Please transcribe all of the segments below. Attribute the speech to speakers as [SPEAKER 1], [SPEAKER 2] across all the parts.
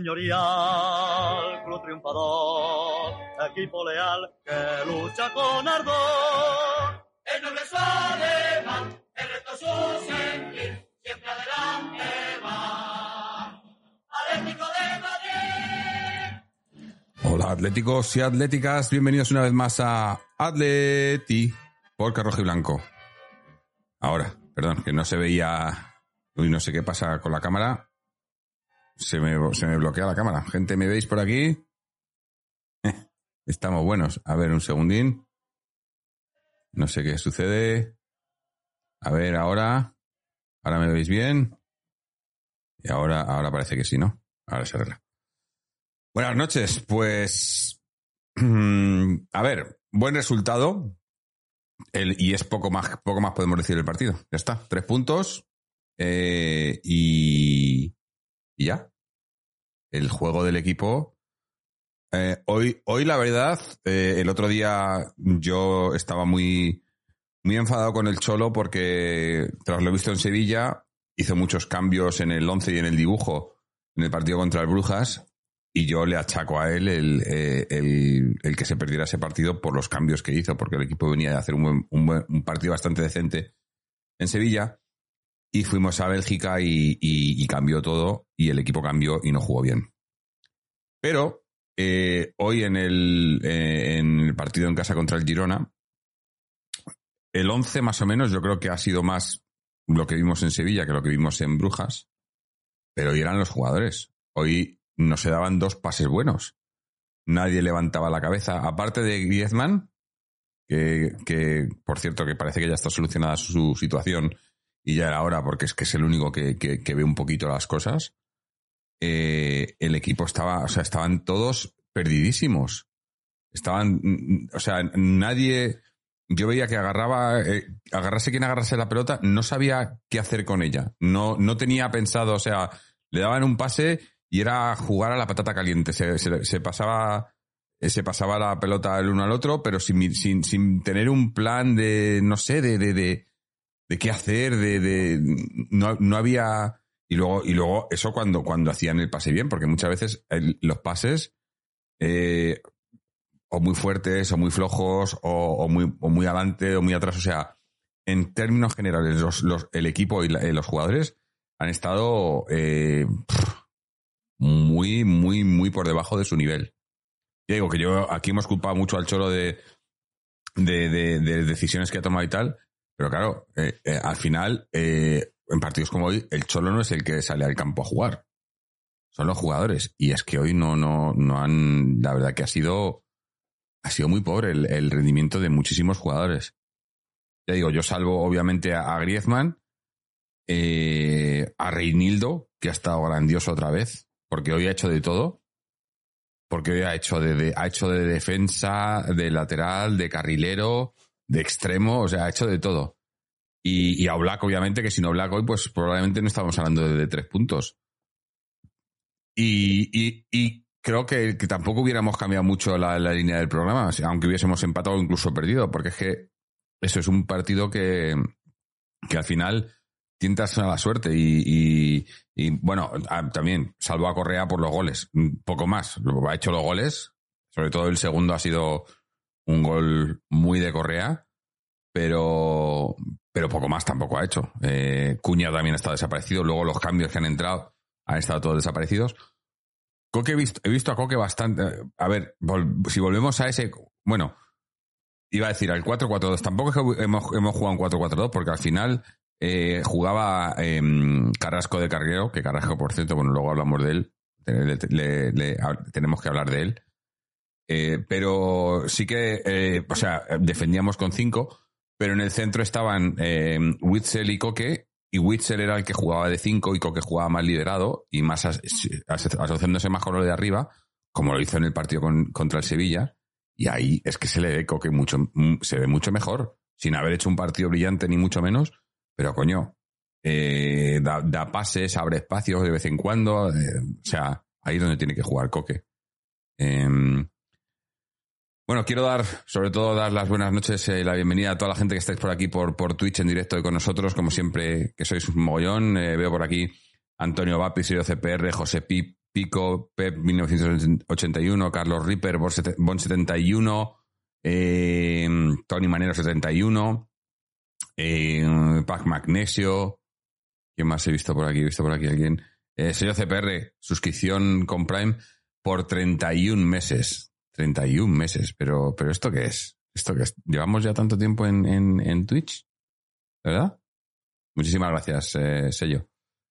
[SPEAKER 1] señorial, club triunfador, equipo leal que lucha con ardor. El noble es alemán, el resto su sentir, siempre adelante va. Atlético de Madrid.
[SPEAKER 2] Hola atléticos y atléticas, bienvenidos una vez más a Atleti por Rojo y Blanco. Ahora, perdón, que no se veía... Uy, no sé qué pasa con la cámara. Se me, se me bloquea la cámara. Gente, ¿me veis por aquí? Estamos buenos. A ver, un segundín. No sé qué sucede. A ver, ahora. Ahora me veis bien. Y ahora, ahora parece que sí, ¿no? Ahora se arregla. Buenas noches, pues. A ver, buen resultado. El, y es poco más, poco más podemos decir del partido. Ya está, tres puntos. eh, y, y ya. El juego del equipo. Eh, hoy, hoy, la verdad, eh, el otro día yo estaba muy, muy enfadado con el Cholo porque, tras lo visto en Sevilla, hizo muchos cambios en el 11 y en el dibujo en el partido contra el Brujas y yo le achaco a él el, eh, el, el que se perdiera ese partido por los cambios que hizo, porque el equipo venía de hacer un, buen, un, buen, un partido bastante decente en Sevilla y fuimos a Bélgica y, cambió todo y el equipo cambió y no jugó bien. Pero eh, hoy en el, eh, en el partido en casa contra el Girona, el 11 más o menos yo creo que ha sido más lo que vimos en Sevilla que lo que vimos en Brujas, pero hoy eran los jugadores. Hoy no se daban dos pases buenos. Nadie levantaba la cabeza, aparte de Griezmann, que, que por cierto que parece que ya está solucionada su situación y ya era hora porque es que es el único que, que, que ve un poquito las cosas. Eh, el equipo estaba, o sea, estaban todos perdidísimos. Estaban, o sea, nadie, yo veía que agarraba, eh, agarrase quien agarrase la pelota, no sabía qué hacer con ella. No, no tenía pensado, o sea, le daban un pase y era jugar a la patata caliente. Se, se, se pasaba, se pasaba la pelota el uno al otro, pero sin, sin, sin tener un plan de, no sé, de, de, de, de qué hacer, de, de, no, no había, y luego, y luego eso cuando, cuando hacían el pase bien, porque muchas veces los pases, eh, o muy fuertes, o muy flojos, o, muy, o muy adelante, o muy atrás. O sea, en términos generales, los, los, el equipo y eh, los jugadores han estado eh, muy, muy, muy por debajo de su nivel. Ya digo que yo aquí hemos culpado mucho al Cholo de, de, de, de decisiones que ha tomado y tal, pero claro, eh, eh, al final, eh, en partidos como hoy, el Cholo no es el que sale al campo a jugar. Son los jugadores. Y es que hoy no, no, no han, la verdad que ha sido, ha sido muy pobre el, rendimiento de muchísimos jugadores. Ya digo, yo salvo obviamente a, a Griezmann, eh, a Reinildo, que ha estado grandioso otra vez, porque hoy ha hecho de todo. Porque hoy ha hecho de, de ha hecho de defensa, de lateral, de carrilero, de extremo, o sea, ha hecho de todo. Y, y a Black, obviamente, que si no Black hoy, pues probablemente no estamos hablando de, tres puntos. Y, y, y creo que, que, tampoco hubiéramos cambiado mucho la, línea del programa, aunque hubiésemos empatado o incluso perdido, porque es que eso es un partido que, que al final tientas a la suerte y, y, bueno, también salvo a Correa por los goles, un poco más, ha hecho los goles, sobre todo el segundo ha sido un gol muy de Correa, pero, pero poco más tampoco ha hecho. Eh, Cuña también está desaparecido, luego los cambios que han entrado han estado todos desaparecidos. Coque he visto, he visto a Coque bastante. A ver, si volvemos a ese. Bueno, iba a decir al 4-4-2. Tampoco es que hemos, hemos jugado un 4-4-2, porque al final eh, jugaba eh, Carrasco de Carguero, que Carrasco, por cierto, bueno, luego hablamos de él. Le, le, tenemos que hablar de él. Eh, pero sí que, eh, o sea, defendíamos con 5, pero en el centro estaban eh, Witzel y Coque, y Witzel era el que jugaba de 5 y Coque jugaba más liderado y más as asociándose más con lo de arriba, como lo hizo en el partido con, contra el Sevilla. Y ahí es que se le ve Coque mucho, se ve mucho mejor, sin haber hecho un partido brillante ni mucho menos, pero coño, eh, da, pases, abre espacios de vez en cuando. o sea, ahí es donde tiene que jugar Coque. Em, bueno, quiero dar, sobre todo, dar las buenas noches y la bienvenida a toda la gente que estáis por aquí por, por Twitch en directo y con nosotros, como siempre, que sois un mogollón. Eh, veo por aquí Antonio Vapi, Sirio CPR, José Pi- Pico, Pep 1981, Carlos Ripper, Bon sete- Bon 71, eh, Tony Manero 71, eh, Pac Magnesio. ¿Quién más he visto por aquí? He visto por aquí alguien. Eh, CPR, suscripción con Prime por 31 meses. 31 meses. Pero, pero ¿esto qué es? ¿Esto qué es? ¿Llevamos ya tanto tiempo en, en, Twitch? ¿Verdad? Muchísimas gracias, eh, Sello.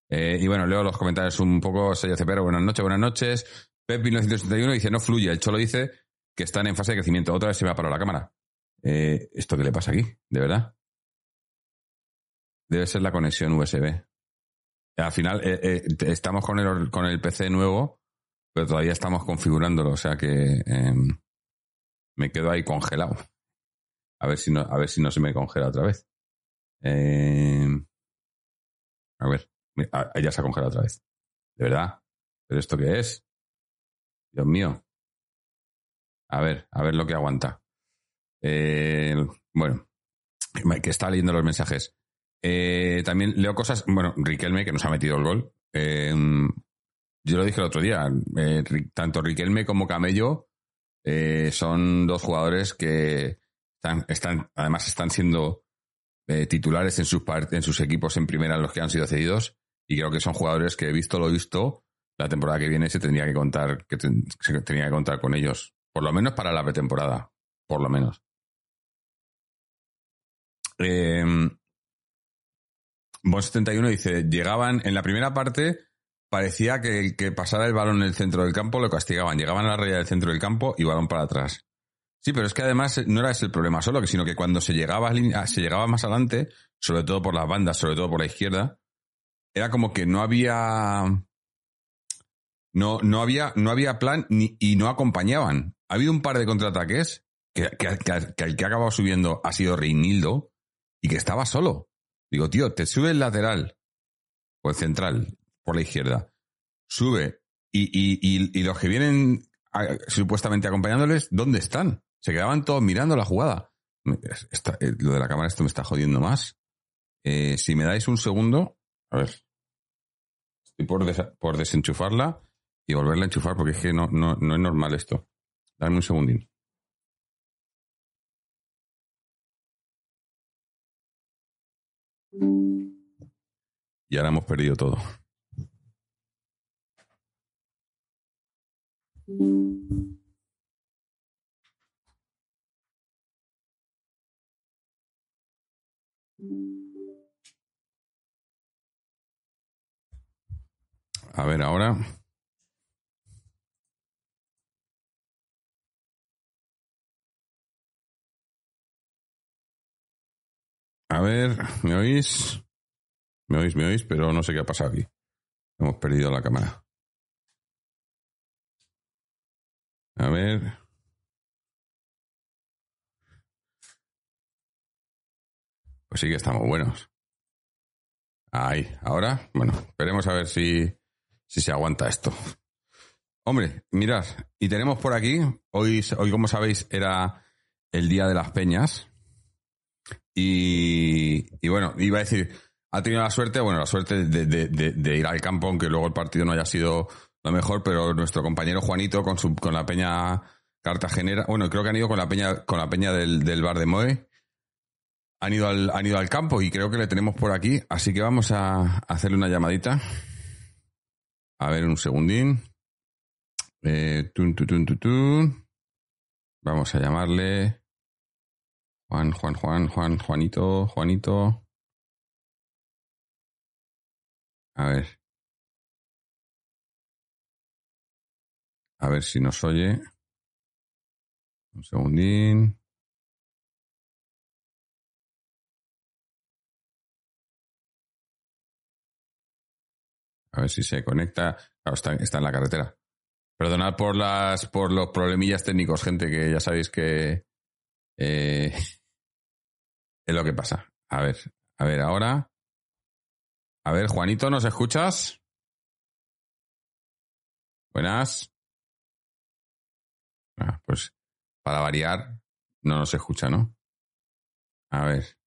[SPEAKER 2] Eh, y bueno, leo los comentarios un poco. Sello CPR, buenas noches, buenas noches. Pep 1971 dice, no fluye. El Cholo dice que están en fase de crecimiento. Otra vez se me ha parado la cámara. Eh, ¿Esto qué le pasa aquí? ¿De verdad? Debe ser la conexión USB. Al final eh, estamos con el, con el PC nuevo, pero todavía estamos configurándolo, o sea que em, me quedo ahí congelado. A ver si no, a ver si no se me congela otra vez. Em, a ver, ah, ya se ha congelado otra vez. ¿De verdad? ¿Pero esto qué es? Dios mío. A ver, a ver lo que aguanta. Eh, bueno, que está leyendo los mensajes. Eh, también leo cosas. Bueno, Riquelme, que nos ha metido el gol. Eh, yo lo dije el otro día. eh, tanto Riquelme como Camello eh, son dos jugadores que están, están además están siendo eh, titulares en sus, en sus equipos en primera, en los que han sido cedidos. Y creo que son jugadores que, visto lo visto, la temporada que viene se tendría que contar, que se tenía que contar con ellos. Por lo menos para la pretemporada. Por lo menos. Eh, Bon 71 dice, llegaban en la primera parte, parecía que el que pasara el balón en el centro del campo lo castigaban. Llegaban a la raya del centro del campo y balón para atrás. Sí, pero es que además no era ese el problema solo, sino que cuando se llegaba, se llegaba más adelante, sobre todo por las bandas, sobre todo por la izquierda, era como que no había no, no había, no había plan ni, y no acompañaban. Ha habido un par de contraataques que, que, que- que el que ha acabado subiendo ha sido Reinildo y que estaba solo. Digo, tío, te sube el lateral o el central por la izquierda. Sube y, y, los que vienen supuestamente acompañándoles, ¿dónde están? Se quedaban todos mirando la jugada. Eh, lo de la cámara esto me está jodiendo más. Eh, si me dais un segundo, a ver. Estoy por, por desenchufarla y volverla a enchufar porque es que no, no, no es normal esto. Dame un segundín. Y ahora hemos perdido todo. A ver, ahora. A ver, ¿me oís? Me oís, me oís, pero no sé qué ha pasado aquí. Hemos perdido la cámara. A ver. Pues sí que estamos buenos. Ahí, ahora, bueno, esperemos a ver si, si se aguanta esto. Hombre, mirad, y tenemos por aquí, hoy, hoy como sabéis era el Día de las Peñas. Y, y bueno, iba a decir, ha tenido la suerte, bueno, la suerte de, de- ir al campo, aunque luego el partido no haya sido lo mejor, pero nuestro compañero Juanito con su, con la peña cartagenera, bueno, creo que han ido con la peña, con la peña del, del bar de Moe, han ido al, han ido al campo y creo que le tenemos por aquí, así que vamos a hacerle una llamadita. A ver, un segundín. Eh. Vamos a llamarle Juan, Juan, Juan, Juan, Juanito, Juanito. A ver. A ver si nos oye. Un segundín. A ver si se conecta. Claro, está, está en la carretera. Perdonad por las por los problemillas técnicos, gente, que ya sabéis que eh, es lo que pasa. A ver, a ver, ahora. A ver, Juanito, ¿nos escuchas? Buenas. Ah, pues para variar, no nos escucha, ¿no? A ver.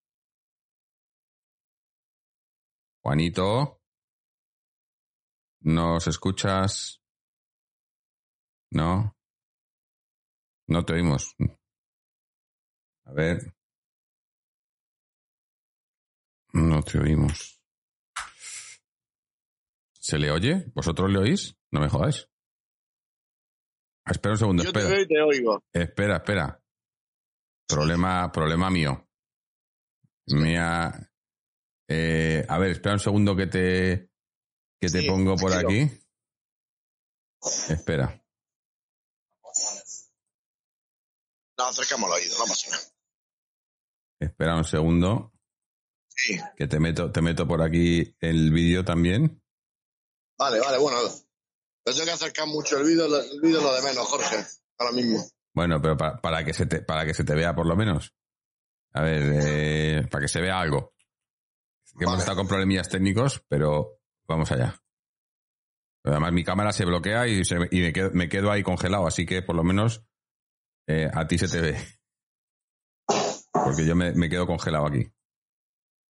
[SPEAKER 2] Juanito. ¿Nos escuchas? No. No te oímos. A ver. No te oímos. ¿Se le oye? ¿Vosotros le oís? No me jodáis. Espera un segundo,
[SPEAKER 3] Yo
[SPEAKER 2] espera.
[SPEAKER 3] te veo y te oigo.
[SPEAKER 2] Espera, espera. Problema, problema mío. Mía. Eh, a ver, espera un segundo que te que te
[SPEAKER 3] Sí,
[SPEAKER 2] pongo por
[SPEAKER 3] tranquilo.
[SPEAKER 2] aquí. Espera.
[SPEAKER 3] Nos acercamos al oído, no pasa nada.
[SPEAKER 2] Espera un segundo
[SPEAKER 3] Sí.
[SPEAKER 2] que te meto te meto por aquí el vídeo también.
[SPEAKER 3] Vale, vale, bueno. Pero tengo que acercar mucho el vídeo, el vídeo lo de menos, Jorge. Ahora mismo.
[SPEAKER 2] Bueno, pero pa- para que se te para que se te vea por lo menos. A ver, eh, para que se vea algo. Que hemos estado con problemillas técnicos, pero vamos allá. Además, mi cámara se bloquea y, se- y me, quedo, me quedo ahí congelado, así que por lo menos eh, a ti se te ve. Porque yo me, me quedo congelado aquí.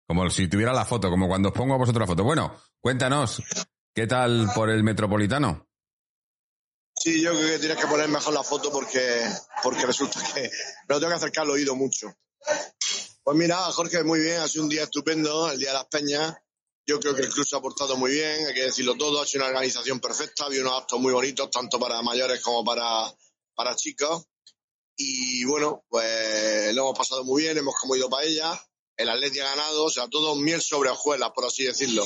[SPEAKER 2] Como si tuviera la foto, como cuando os pongo a vosotros la foto. Bueno, cuéntanos, ¿qué tal por el metropolitano?
[SPEAKER 3] Sí, yo creo que tienes que poner mejor la foto porque, porque resulta que pero tengo que acercar el oído mucho. Pues mira, Jorge, muy bien, ha sido un día estupendo, el Día de las Peñas. Yo creo que el club se ha portado muy bien, hay que decirlo todo, ha sido una organización perfecta, había unos actos muy bonitos, tanto para mayores como para, para chicos. Y bueno, pues lo hemos pasado muy bien, hemos comido paella, el Atleti ha ganado, o sea, todo miel sobre hojuelas, por así decirlo.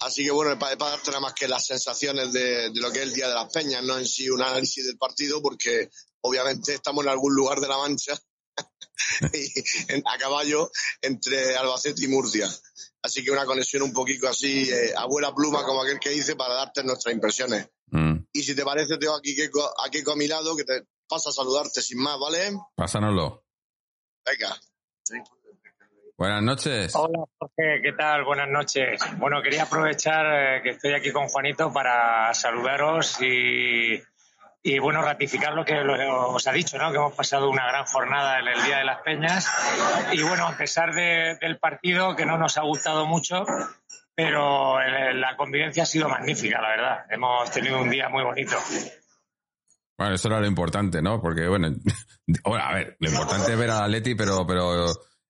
[SPEAKER 3] Así que bueno, para, para darte nada más que las sensaciones de, de lo que es el Día de las Peñas, no en sí un análisis del partido, porque obviamente estamos en algún lugar de la Mancha, y en- a caballo entre Albacete y Murcia. Así que una conexión un poquito así, eh, abuela pluma, como aquel que dice, para darte nuestras impresiones.
[SPEAKER 2] Mm,
[SPEAKER 3] Y si te parece, tengo aquí Keiko, a Keiko a mi lado, que te pasa a saludarte sin más, ¿vale?
[SPEAKER 2] pásanoslo.
[SPEAKER 3] Venga.
[SPEAKER 2] Buenas noches.
[SPEAKER 4] Hola Jorge, ¿qué tal? Buenas noches. Bueno, quería aprovechar eh, que estoy aquí con Juanito para saludaros y, y bueno, ratificar lo que os ha dicho, ¿no? Que hemos pasado una gran jornada en el Día de las Peñas y bueno, a pesar de- del partido que no nos ha gustado mucho, pero eh, la convivencia ha sido magnífica, la verdad. Hemos tenido un día muy bonito.
[SPEAKER 2] Bueno, eso era lo importante, ¿no? Porque, bueno, bueno, a ver, lo importante es ver al Atleti, pero, pero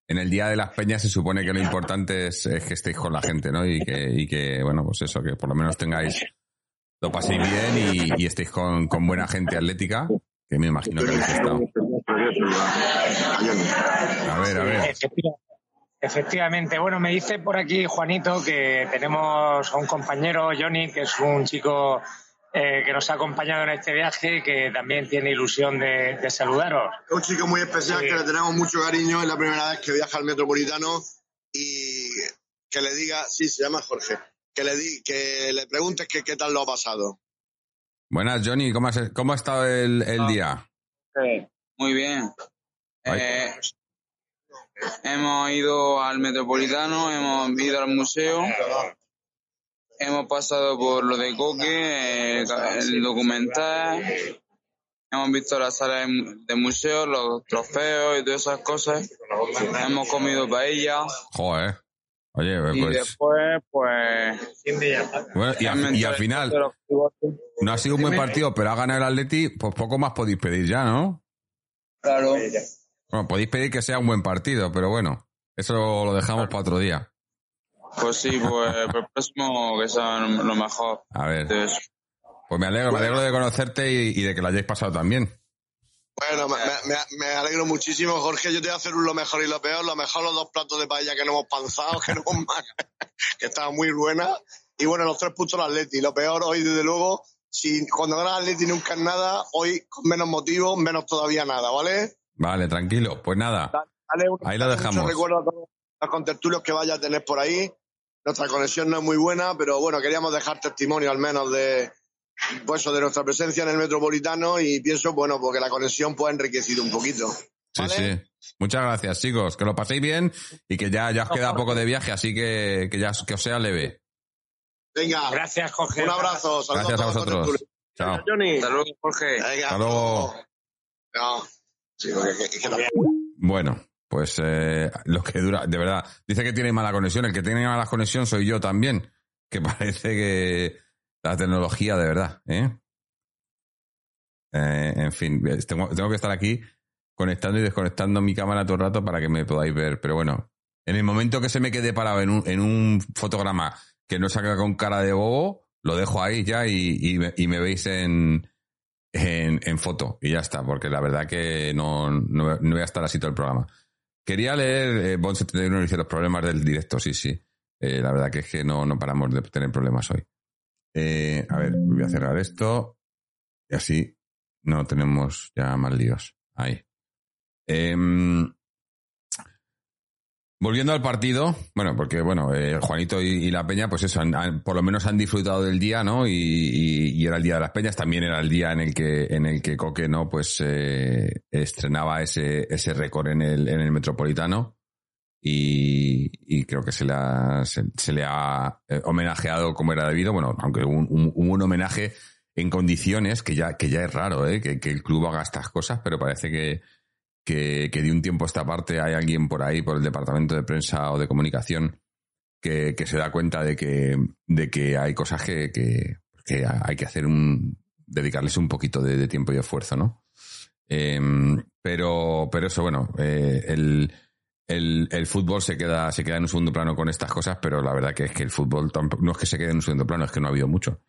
[SPEAKER 2] en el Día de las Peñas se supone que lo importante es, que estéis con la gente, ¿no? Y que, y que, bueno, pues eso, que por lo menos tengáis, lo paséis bien y, y estéis con, con buena gente atlética, que me imagino que habéis estado. A ver, a ver.
[SPEAKER 4] Efectiva- Efectivamente, bueno, me dice por aquí Juanito que tenemos a un compañero, Johnny, que es un chico eh, que nos ha acompañado en este viaje y que también tiene ilusión de, de saludaros.
[SPEAKER 3] Es un chico muy especial
[SPEAKER 4] Sí.
[SPEAKER 3] que le tenemos mucho cariño. Es la primera vez que viaja al metropolitano y que le diga, sí, se llama Jorge, que le, di, que le preguntes que, qué tal lo ha pasado.
[SPEAKER 2] Buenas, Johnny, ¿cómo, has- cómo ha estado el, el día?
[SPEAKER 5] Muy bien.
[SPEAKER 2] Ay.
[SPEAKER 5] Eh, hemos ido al Metropolitano, hemos ido al museo, hemos pasado por lo de Coque, eh, el documental, hemos visto la sala de mu- de museo, los trofeos y todas esas cosas. Hemos comido paella
[SPEAKER 2] Joder. Oye,
[SPEAKER 5] y
[SPEAKER 2] pues,
[SPEAKER 5] después, pues...
[SPEAKER 2] bueno, y, al, y al final, no ha sido un buen partido, pero ha ganado el Atleti, pues poco más podéis pedir ya, ¿no?
[SPEAKER 5] Claro.
[SPEAKER 2] Bueno, podéis pedir que sea un buen partido, pero bueno, eso lo dejamos para otro día.
[SPEAKER 5] Pues sí, pues el próximo que sea lo mejor.
[SPEAKER 2] A ver, pues me alegro, me alegro de conocerte y, y de que lo hayáis pasado también.
[SPEAKER 3] Bueno, me, me- me alegro muchísimo, Jorge. Yo te voy a hacer un lo mejor y lo peor. Lo mejor los dos platos de paella que no hemos panzado, que no hemos que estaban muy buenas. Y bueno, los tres puntos del Atleti. Lo peor hoy, desde luego, si cuando ganas Atleti nunca es nada, hoy con menos motivos, menos todavía nada, ¿vale?
[SPEAKER 2] Vale, tranquilo. Pues nada,
[SPEAKER 3] Dale
[SPEAKER 2] Ahí lo
[SPEAKER 3] dale
[SPEAKER 2] dejamos.
[SPEAKER 3] Recuerdo a todos los contertulios que vaya a tener por ahí. Nuestra conexión no es muy buena, pero bueno, queríamos dejar testimonio al menos de pues, de nuestra presencia en el metropolitano y pienso, bueno, porque la conexión pues ha enriquecido un poquito.
[SPEAKER 2] Sí,
[SPEAKER 3] ¿Vale?
[SPEAKER 2] sí. Muchas gracias, chicos. Que lo paséis bien y que ya, ya os queda poco de viaje, así que, que ya que os sea leve.
[SPEAKER 3] Venga,
[SPEAKER 4] Gracias, Jorge.
[SPEAKER 3] un abrazo. saludos
[SPEAKER 2] Gracias a
[SPEAKER 3] todos
[SPEAKER 2] vosotros.
[SPEAKER 3] tertulios.
[SPEAKER 2] Chao.
[SPEAKER 6] Johnny.
[SPEAKER 5] Hasta luego, Jorge.
[SPEAKER 3] Venga,
[SPEAKER 2] Hasta luego.
[SPEAKER 3] No. Sí, porque que- que- que-
[SPEAKER 2] Bueno, pues eh, lo que dura, de verdad, dice que tiene mala conexión. El que tiene mala conexión soy yo también. Que parece que la tecnología, de verdad, ¿eh? Eh, en fin, tengo, tengo que estar aquí conectando y desconectando mi cámara todo el rato para que me podáis ver. Pero bueno, en el momento que se me quede parado en un, en un fotograma que no saca con cara de bobo, lo dejo ahí ya y, me, y me veis en, en, en foto y ya está, porque la verdad que no, no voy a estar así todo el programa. Quería leer, eh, Bon 71 dice los problemas del directo, sí, sí. Eh, la verdad que es que no, no paramos de tener problemas hoy. Eh, a ver, voy a cerrar esto y así no tenemos ya más líos. Ahí. Em, volviendo al partido, bueno, porque bueno, eh, Juanito y, y la Peña, pues eso, han- por lo menos han disfrutado del día, ¿no? Y, y- era el día de las Peñas, también era el día en el que, en el que Coque, ¿no? Pues eh, estrenaba ese, ese récord en el, en el Metropolitano. Y, creo que se le ha, se, le ha eh, homenajeado como era debido. Bueno, aunque un, un- un homenaje en condiciones que ya, que ya es raro, ¿eh? que, que el club haga estas cosas, pero parece que, que, que de un tiempo a esta parte hay alguien por ahí, por el departamento de prensa o de comunicación, que, que se da cuenta de que, de que hay cosas que, que, hay que hacer un, dedicarles un poquito de, de tiempo y esfuerzo, ¿no? Em, pero, pero eso, bueno, eh, el, el, el fútbol se queda, se queda en un segundo plano con estas cosas, pero la verdad que es que el fútbol tampoco- no es que se quede en un segundo plano, es que no ha habido mucho.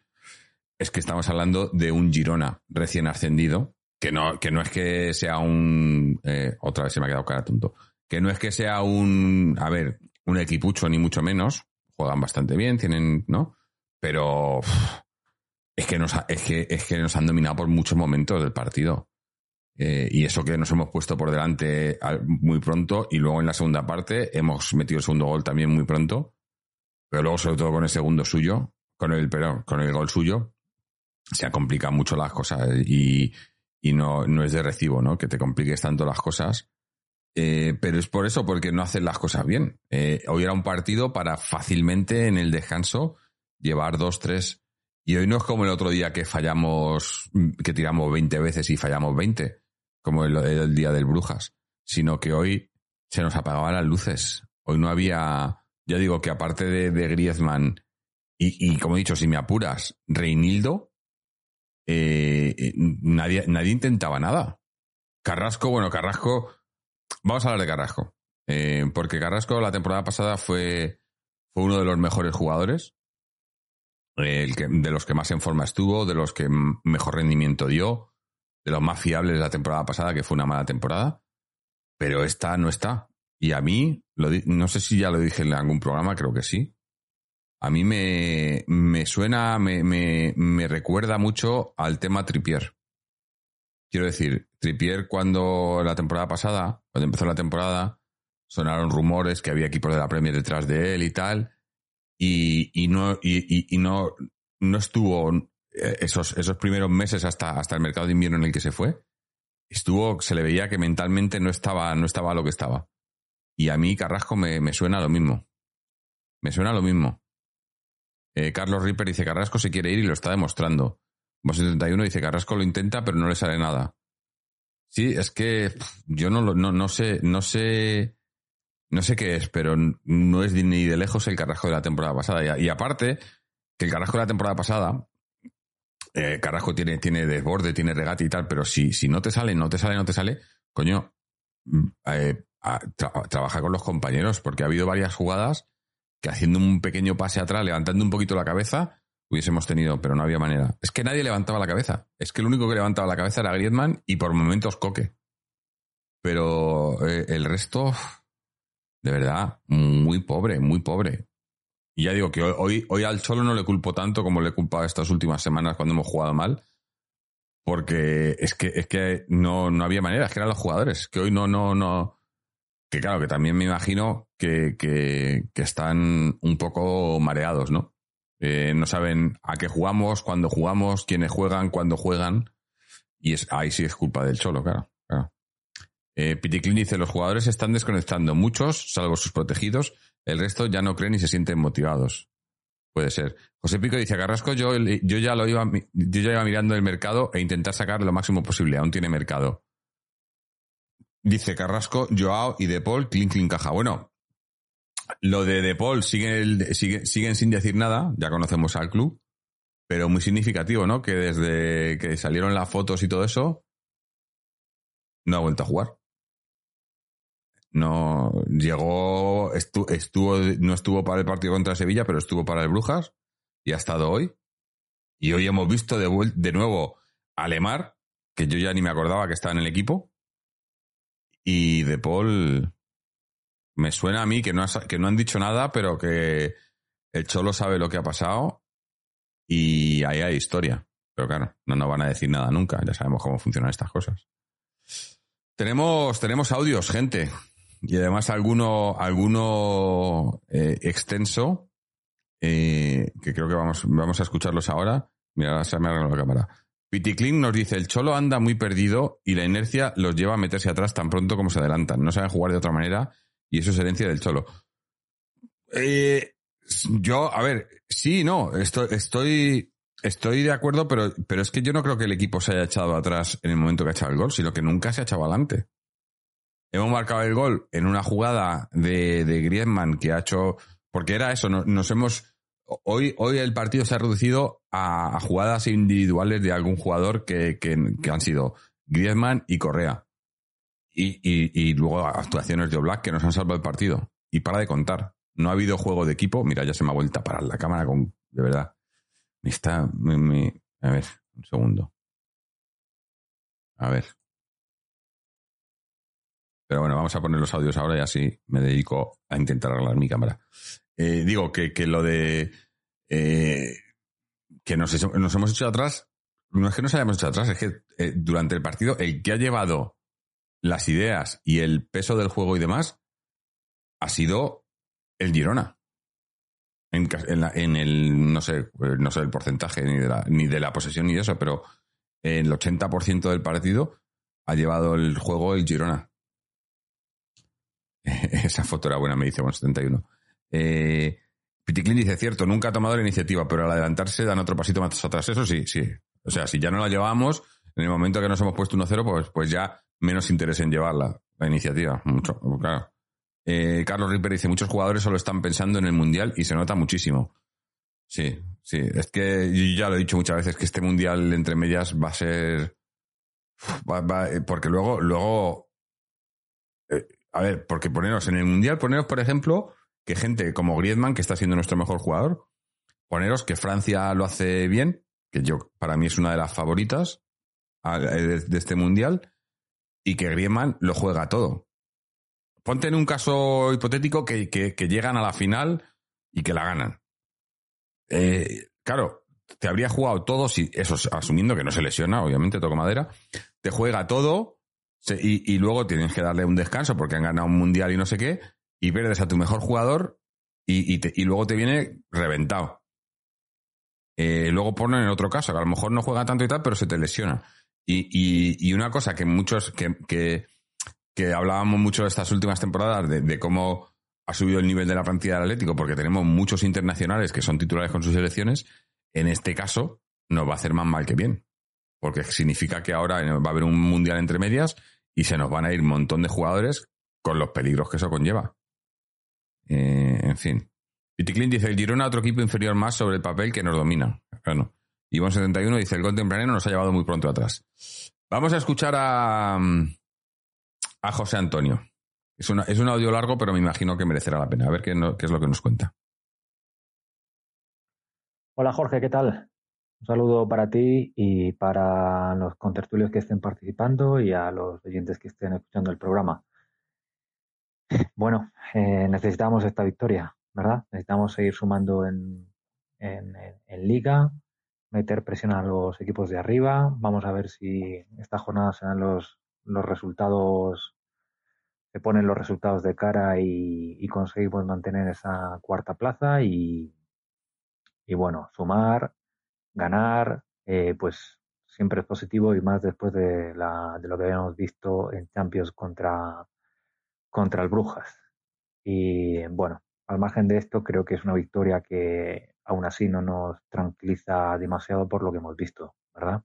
[SPEAKER 2] Es que estamos hablando de un Girona recién ascendido, que no, que no es que sea un, eh, otra vez se me ha quedado cara tonto, que no es que sea un, a ver, un equipucho ni mucho menos, juegan bastante bien, tienen, ¿no? Pero es que nos, ha- es que, es que nos han dominado por muchos momentos del partido. Eh, y eso que nos hemos puesto por delante muy pronto y luego en la segunda parte hemos metido el segundo gol también muy pronto, pero luego sobre todo con el segundo suyo, con el, perdón, con el gol suyo, se han complicado mucho las cosas y, y no, no es de recibo, ¿no? Que te compliques tanto las cosas. Eh, pero es por eso, porque no hacen las cosas bien. Eh, hoy era un partido para fácilmente en el descanso llevar dos, tres. Y hoy no es como el otro día que fallamos, que tiramos 20 veces y fallamos 20, como el, el día del Brujas, sino que hoy se nos apagaban las luces. Hoy no había, ya digo que aparte de, de Griezmann y, y como he dicho, si me apuras, Reinildo, eh, eh, nadie, nadie intentaba nada. Carrasco, bueno, Carrasco, vamos a hablar de Carrasco, eh, porque Carrasco la temporada pasada fue, fue uno de los mejores jugadores, el que, de los que más en forma estuvo, de los que mejor rendimiento dio, de los más fiables de la temporada pasada, que fue una mala temporada, pero esta no está. Y a mí, no sé si ya lo dije en algún programa, creo que sí. A mí me, me suena, me, me, me recuerda mucho al tema Tripier. Quiero decir, Tripier cuando la temporada pasada, cuando empezó la temporada, sonaron rumores que había equipos de la Premier detrás de él y tal, y, y no, y, y- no, no estuvo eh, esos, esos primeros meses hasta, hasta el mercado de invierno en el que se fue. Estuvo, se le veía que mentalmente no estaba, no estaba lo que estaba. Y a mí Carrasco me, me suena lo mismo. Me suena lo mismo. Eh, Carlos Ripper dice Carrasco se quiere ir y lo está demostrando. Vos 71 dice Carrasco lo intenta pero no le sale nada. Sí, es que yo no, lo- no, no sé, no sé, no sé qué es, pero no es ni de lejos el Carrasco de la temporada pasada. Y, aparte, que el Carrasco de la temporada pasada, eh, Carrasco tiene, tiene desborde, tiene regate y tal, pero si, si no te sale, no te sale, no te sale, coño, mm, eh, trabaja con los compañeros, porque ha habido varias jugadas que haciendo un pequeño pase atrás, levantando un poquito la cabeza, hubiésemos tenido, pero no había manera. Es que nadie levantaba la cabeza. Es que el único que levantaba la cabeza era Griezmann y por momentos Coque. Pero eh, el resto, de verdad, muy pobre, muy pobre. Y ya digo que hoy, hoy, al Cholo no le culpo tanto como le he culpado estas últimas semanas cuando hemos jugado mal. Porque es que, es que no, no había manera, es que eran los jugadores. Que hoy no, no, no. Que claro, que también me imagino que, que, están un poco mareados, ¿no? Eh, no saben a qué jugamos, cuándo jugamos, quiénes juegan, cuándo juegan. Y es, ahí sí es culpa del Cholo, claro. claro. Eh, dice, los jugadores están desconectando, muchos, salvo sus protegidos, el resto ya no creen ni se sienten motivados. Puede ser. José Pico dice, Carrasco, yo, yo, ya lo iba, yo ya iba mirando el mercado e intentar sacar lo máximo posible, aún tiene mercado. Dice Carrasco, Joao y De Paul, clink, clink, caja. Bueno, lo de De Paul sigue, sigue, siguen sin decir nada, ya conocemos al club, pero muy significativo, ¿no? Que desde que salieron las fotos y todo eso, no ha vuelto a jugar. No llegó, estuvo, no estuvo para el partido contra Sevilla, pero estuvo para el Brujas y ha estado hoy. Y hoy hemos visto de, de nuevo a Lemar, que yo ya ni me acordaba que estaba en el equipo. Y De Paul, me suena a mí que no, que no han dicho nada, pero que el Cholo sabe lo que ha pasado y ahí hay historia. Pero claro, no nos van a decir nada nunca. Ya sabemos cómo funcionan estas cosas. Tenemos, tenemos audios, gente. Y además alguno, alguno eh, extenso, eh, que creo que vamos, vamos a escucharlos ahora. Mira, se me ha la cámara. Piticlin nos dice, el Cholo anda muy perdido y la inercia los lleva a meterse atrás tan pronto como se adelantan. No saben jugar de otra manera y eso es herencia del Cholo. Eh, yo, a ver, sí, no, estoy, estoy, de acuerdo, pero, pero es que yo no creo que el equipo se haya echado atrás en el momento que ha echado el gol, sino que nunca se ha echado adelante. Hemos marcado el gol en una jugada de, de Griezmann que ha hecho, porque era eso, nos, hemos, hoy, hoy el partido se ha reducido a, jugadas individuales de algún jugador que, que, han sido Griezmann y Correa. Y, y, luego actuaciones de Oblak que nos han salvado el partido. Y para de contar. No ha habido juego de equipo. Mira, ya se me ha vuelto a parar la cámara con. De verdad. Me está. a ver, un segundo. A ver. Pero bueno, vamos a poner los audios ahora y así me dedico a intentar arreglar mi cámara. Eh, digo que, que, lo de. Eh, que nos, nos, hemos hecho atrás. No es que nos hayamos hecho atrás, es que eh, durante el partido el que ha llevado las ideas y el peso del juego y demás ha sido el Girona. En, en, el, no sé, no sé el porcentaje ni de, la, ni de la posesión ni de eso, pero el 80% del partido ha llevado el juego el Girona. Esa foto era buena, me dice con 71. Eh, Piticlin dice, cierto, nunca ha tomado la iniciativa, pero al adelantarse dan otro pasito más atrás. Eso sí, sí. O sea, si ya no la llevamos, en el momento que nos hemos puesto 1-0, pues, pues ya menos interés en llevarla, la iniciativa. Mucho, claro. Eh, Carlos Ripper dice, muchos jugadores solo están pensando en el Mundial y se nota muchísimo. Sí, sí. Es que ya lo he dicho muchas veces que este Mundial entre medias va a ser... Eh, porque luego, luego... Eh, a ver, porque poneros en el Mundial, poneros, por ejemplo, que gente como Griezmann, que está siendo nuestro mejor jugador, poneros que Francia lo hace bien, que yo para mí es una de las favoritas de, de este Mundial, y que Griezmann lo juega todo ponte en un caso hipotético que, llegan a la final y que la ganan. Eh, claro, te habría jugado todo, si, eso asumiendo que no se lesiona, obviamente, toco madera, te juega todo y, luego tienes que darle un descanso porque han ganado un mundial y no sé qué, y pierdes a tu mejor jugador y, luego te viene reventado. Eh, luego ponen en otro caso, que a lo mejor no juega tanto y tal, pero se te lesiona. Y, una cosa que muchos, que que hablábamos mucho estas últimas temporadas de, cómo ha subido el nivel de la plantilla del Atlético, porque tenemos muchos internacionales que son titulares con sus selecciones, en este caso nos va a hacer más mal que bien. Porque significa que ahora va a haber un mundial entre medias y se nos van a ir un montón de jugadores con los peligros que eso conlleva. Eh, en fin. Piticlin dice, el Girona otro equipo inferior más sobre el papel que nos domina. Bueno. Ivonne 71 dice, el gol tempranero nos ha llevado muy pronto atrás. Vamos a escuchar a, a José Antonio. Es, es un audio largo, pero me imagino que merecerá la pena. A ver qué, qué es lo que nos cuenta.
[SPEAKER 6] Hola Jorge, ¿qué tal? Un saludo para ti y para los contertulios que estén participando y a los oyentes que estén escuchando el programa. Bueno, eh, necesitamos esta victoria, ¿verdad? Necesitamos seguir sumando en, en, en, liga, meter presión a los equipos de arriba. Vamos a ver si esta jornada serán los, los resultados, se ponen los resultados de cara y, conseguimos mantener esa cuarta plaza y, y bueno, sumar, ganar, eh, pues siempre es positivo y más después de, la, de lo que habíamos visto en Champions contra, contra el Brujas. Y bueno, al margen de esto, creo que es una victoria que aún así no nos tranquiliza demasiado por lo que hemos visto, ¿verdad?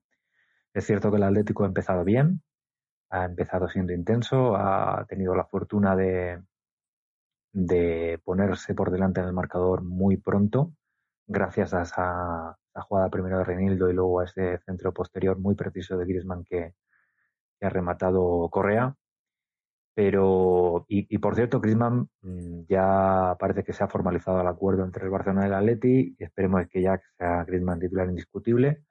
[SPEAKER 6] Es cierto que el Atlético ha empezado bien, ha empezado siendo intenso, ha tenido la fortuna de, de ponerse por delante en el marcador muy pronto, gracias a esa, jugada primero de Renildo y luego a ese centro posterior muy preciso de Griezmann que, ha rematado Correa. Pero, y, por cierto, Griezmann mm, ya parece que se ha formalizado el acuerdo entre el Barcelona y el Atleti y esperemos que ya sea Griezmann titular indiscutible,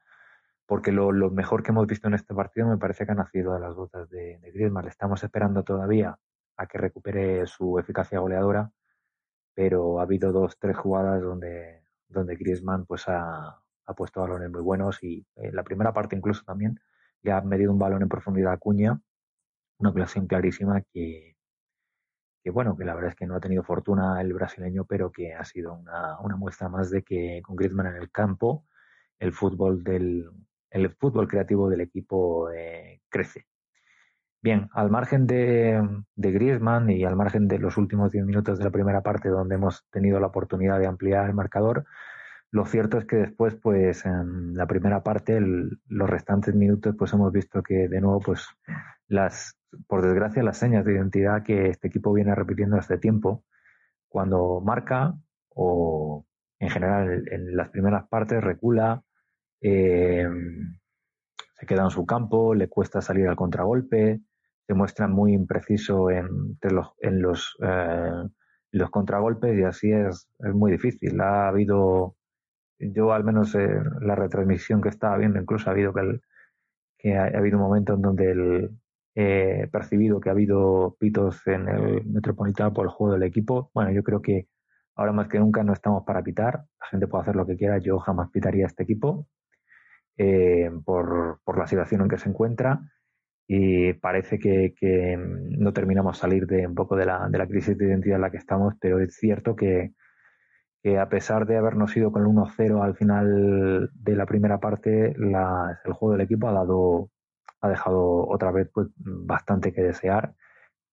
[SPEAKER 6] porque lo, mejor que hemos visto en este partido me parece que ha nacido de las botas de, de Griezmann. Le estamos esperando todavía a que recupere su eficacia goleadora, pero ha habido dos, tres jugadas donde, donde Griezmann pues ha, ha puesto balones muy buenos y en la primera parte incluso también le ha medido un balón en profundidad a Cuña, una ocasión clarísima que, bueno, que la verdad es que no ha tenido fortuna el brasileño, pero que ha sido una, una muestra más de que con Griezmann en el campo el fútbol del el fútbol creativo del equipo eh, crece. Bien, al margen de, de Griezmann y al margen de los últimos 10 minutos de la primera parte donde hemos tenido la oportunidad de ampliar el marcador, lo cierto es que después, pues en la primera parte, los restantes minutos, pues hemos visto que de nuevo, pues las, por desgracia, las señas de identidad que este equipo viene repitiendo hace tiempo, cuando marca o en general en las primeras partes recula, eh, se queda en su campo, le cuesta salir al contragolpe, se muestra muy impreciso en, los, en los, eh, los contragolpes y así es, es muy difícil. Ha habido yo al menos eh, la retransmisión que estaba viendo, incluso ha habido que, que ha, habido un momento en donde el, he percibido que ha habido pitos en el Metropolitano por el juego del equipo. Bueno, yo creo que ahora más que nunca no estamos para pitar. La gente puede hacer lo que quiera. Yo jamás pitaría a este equipo eh, por, por, la situación en que se encuentra. Y parece que, que no terminamos salir de un poco de la, de la crisis de identidad en la que estamos, pero es cierto que, que a pesar de habernos ido con el 1-0 al final de la primera parte, el juego del equipo ha dado ha dejado otra vez pues, bastante que desear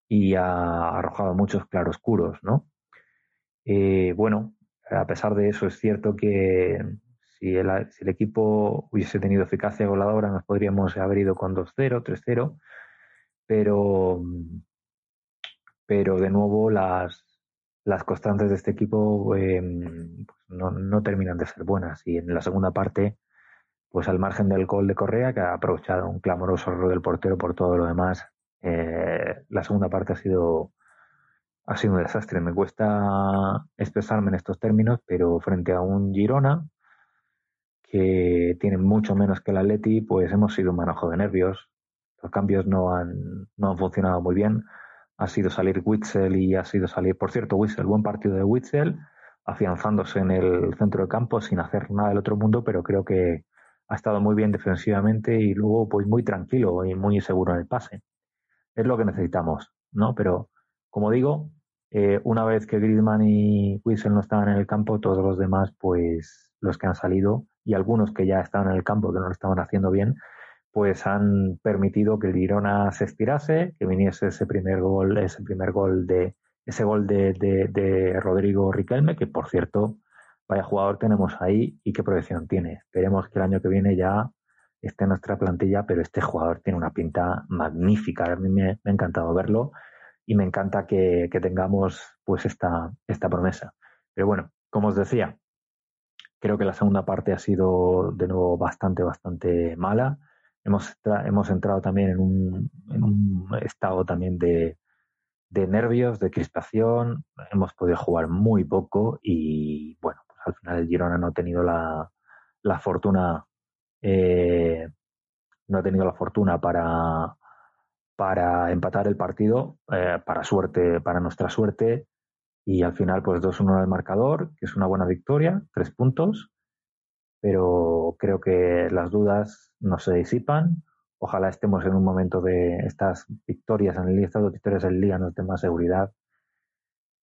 [SPEAKER 6] y ha arrojado muchos claroscuros, ¿no? Eh, bueno, a pesar de eso es cierto que si el, equipo hubiese tenido eficacia goleadora nos podríamos haber ido con 2-0, 3-0, pero, pero de nuevo las, las constantes de este equipo em, pues no, no, terminan de ser buenas. Y en la segunda parte, pues al margen del gol de Correa, que ha aprovechado un clamoroso error del portero por todo lo demás, eh, la segunda parte ha sido, ha sido un desastre. Me cuesta expresarme en estos términos, pero frente a un Girona que tiene mucho menos que el Atleti, pues hemos sido un manojo de nervios. Los cambios no han, no han funcionado muy bien ha sido salir Witzel y ha sido salir, por cierto, Witzel, buen partido de Witzel, afianzándose en el centro de campo sin hacer nada del otro mundo, pero creo que ha estado muy bien defensivamente y luego pues muy tranquilo y muy seguro en el pase. Es lo que necesitamos, ¿no? Pero como digo, eh, una vez que Griezmann y Witzel no estaban en el campo, todos los demás, pues los que han salido y algunos que ya estaban en el campo que no lo estaban haciendo bien, pues han permitido que el Girona se estirase, que viniese ese primer gol, ese primer gol de ese gol de, de, Rodrigo Riquelme, que por cierto, vaya jugador tenemos ahí y qué proyección tiene. Esperemos que el año que viene ya esté en nuestra plantilla, pero este jugador tiene una pinta magnífica. A mí me, ha encantado verlo y me encanta que, que, tengamos pues esta, esta promesa. Pero bueno, como os decía, creo que la segunda parte ha sido de nuevo bastante, bastante mala hemos, hemos entrado también en un, en un estado también de, de, nervios, de crispación, hemos podido jugar muy poco y bueno, pues al final el Girona no ha tenido la, la fortuna, eh, no ha tenido la fortuna para, para empatar el partido, eh, para suerte, para nuestra suerte, y al final pues 2-1 al marcador, que es una buena victoria, tres puntos, pero creo que las dudas no se disipan. Ojalá estemos en un momento de estas victorias en el estas dos victorias en el Liga nos den más seguridad.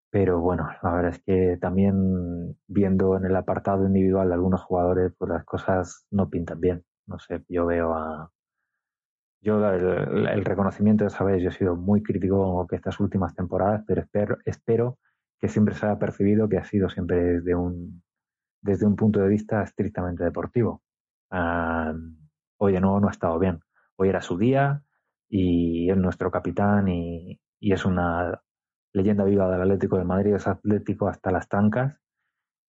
[SPEAKER 6] Pero bueno, la verdad es que también viendo en el apartado individual de algunos jugadores, pues las cosas no pintan bien. no sé, yo veo a... Yo el, el reconocimiento, ya sabéis, yo he sido muy crítico que estas últimas temporadas, pero espero, espero que siempre se haya percibido que ha sido siempre desde un, desde un punto de vista estrictamente deportivo. hoy de nuevo no ha estado bien. Hoy era su día y es nuestro capitán y, es una leyenda viva del Atlético de Madrid, es atlético hasta las trancas,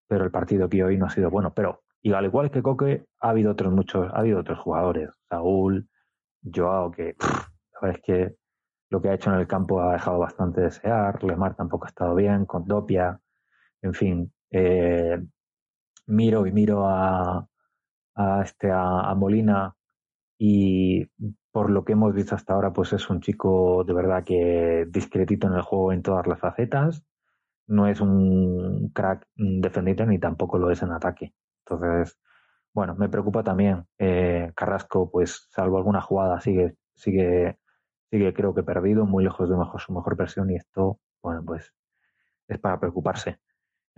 [SPEAKER 6] pero el partido que hoy no ha sido bueno. Pero y al igual que Coque, ha habido otros muchos, ha habido otros jugadores, Saúl, Joao, que sabes que lo que ha hecho en el campo ha dejado bastante desear, Lemar tampoco ha estado bien, con Dopia, en fin, eh, miro y miro a, a este a, Molina y por lo que hemos visto hasta ahora, pues es un chico de verdad que discretito en el juego en todas las facetas. No es un crack defendido ni tampoco lo es en ataque. Entonces, bueno, me preocupa también. Eh, Carrasco, pues, salvo alguna jugada, sigue, sigue, sigue, creo que perdido, muy lejos de mejor, su mejor versión, y esto, bueno, pues, es para preocuparse.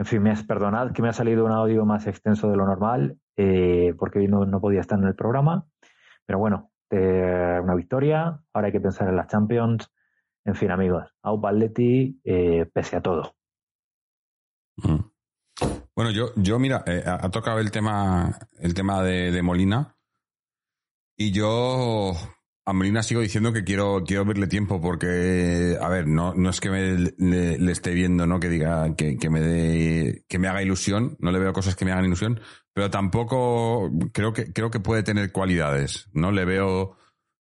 [SPEAKER 6] En fin, perdonad que me ha salido un audio más extenso de lo normal, eh, porque no, no, podía estar en el programa. Pero bueno, eh, una victoria. Ahora hay que pensar en las Champions. En fin, amigos, Au Paletti, eh, pese a todo.
[SPEAKER 2] Mm. Bueno, yo, yo mira, eh, ha tocado el tema, el tema de, Molina. Y yo a Molina sigo diciendo que quiero, quiero verle tiempo porque, a ver, no, no es que le, esté viendo, ¿no? Que diga, que, que me dé, que me haga ilusión. No le veo cosas que me hagan ilusión, pero tampoco creo que, creo que puede tener cualidades, ¿no? Le veo,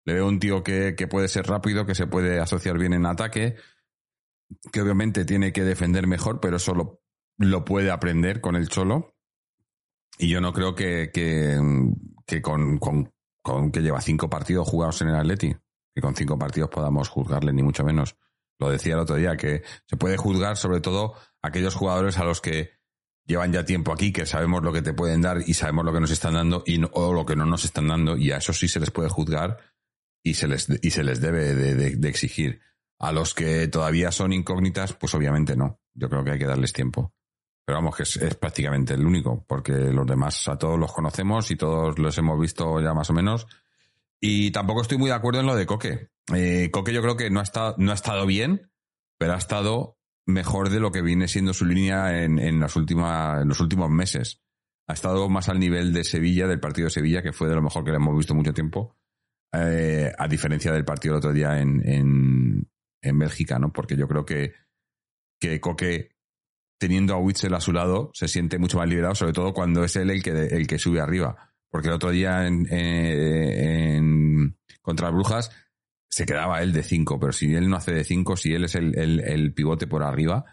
[SPEAKER 2] le veo un tío que, que puede ser rápido, que se puede asociar bien en ataque, que obviamente tiene que defender mejor, pero eso lo, lo puede aprender con el Cholo. Y yo no creo que, que, con, que lleva cinco partidos jugados en el Atleti, que con cinco partidos podamos juzgarle, ni mucho menos. Lo decía el otro día, que se puede juzgar sobre todo aquellos jugadores a los que llevan ya tiempo aquí, que sabemos lo que te pueden dar y sabemos lo que nos están dando y o lo que no nos están dando, y a eso sí se les puede juzgar y se les, y se les debe de exigir. A los que todavía son incógnitas, pues obviamente no. Yo creo que hay que darles tiempo. Pero vamos, que es, prácticamente el único, porque los demás a todos los conocemos y todos los hemos visto ya más o menos. Y tampoco estoy muy de acuerdo en lo de Coque. Eh, Coque yo creo que no ha, estado, no ha estado bien, pero ha estado mejor de lo que viene siendo su línea en, en, las los últimos meses. Ha estado más al nivel de Sevilla, del partido de Sevilla, que fue de lo mejor que le hemos visto mucho tiempo, eh, a diferencia del partido del otro día en, en, en Bélgica, ¿no? Porque yo creo que, que Coque teniendo a Witzel a su lado, se siente mucho más liberado, sobre todo cuando es él el que, el que sube arriba. Porque el otro día en, en, contra Brujas se quedaba él de 5, pero si él no hace de 5, si él es el, el, pivote por arriba,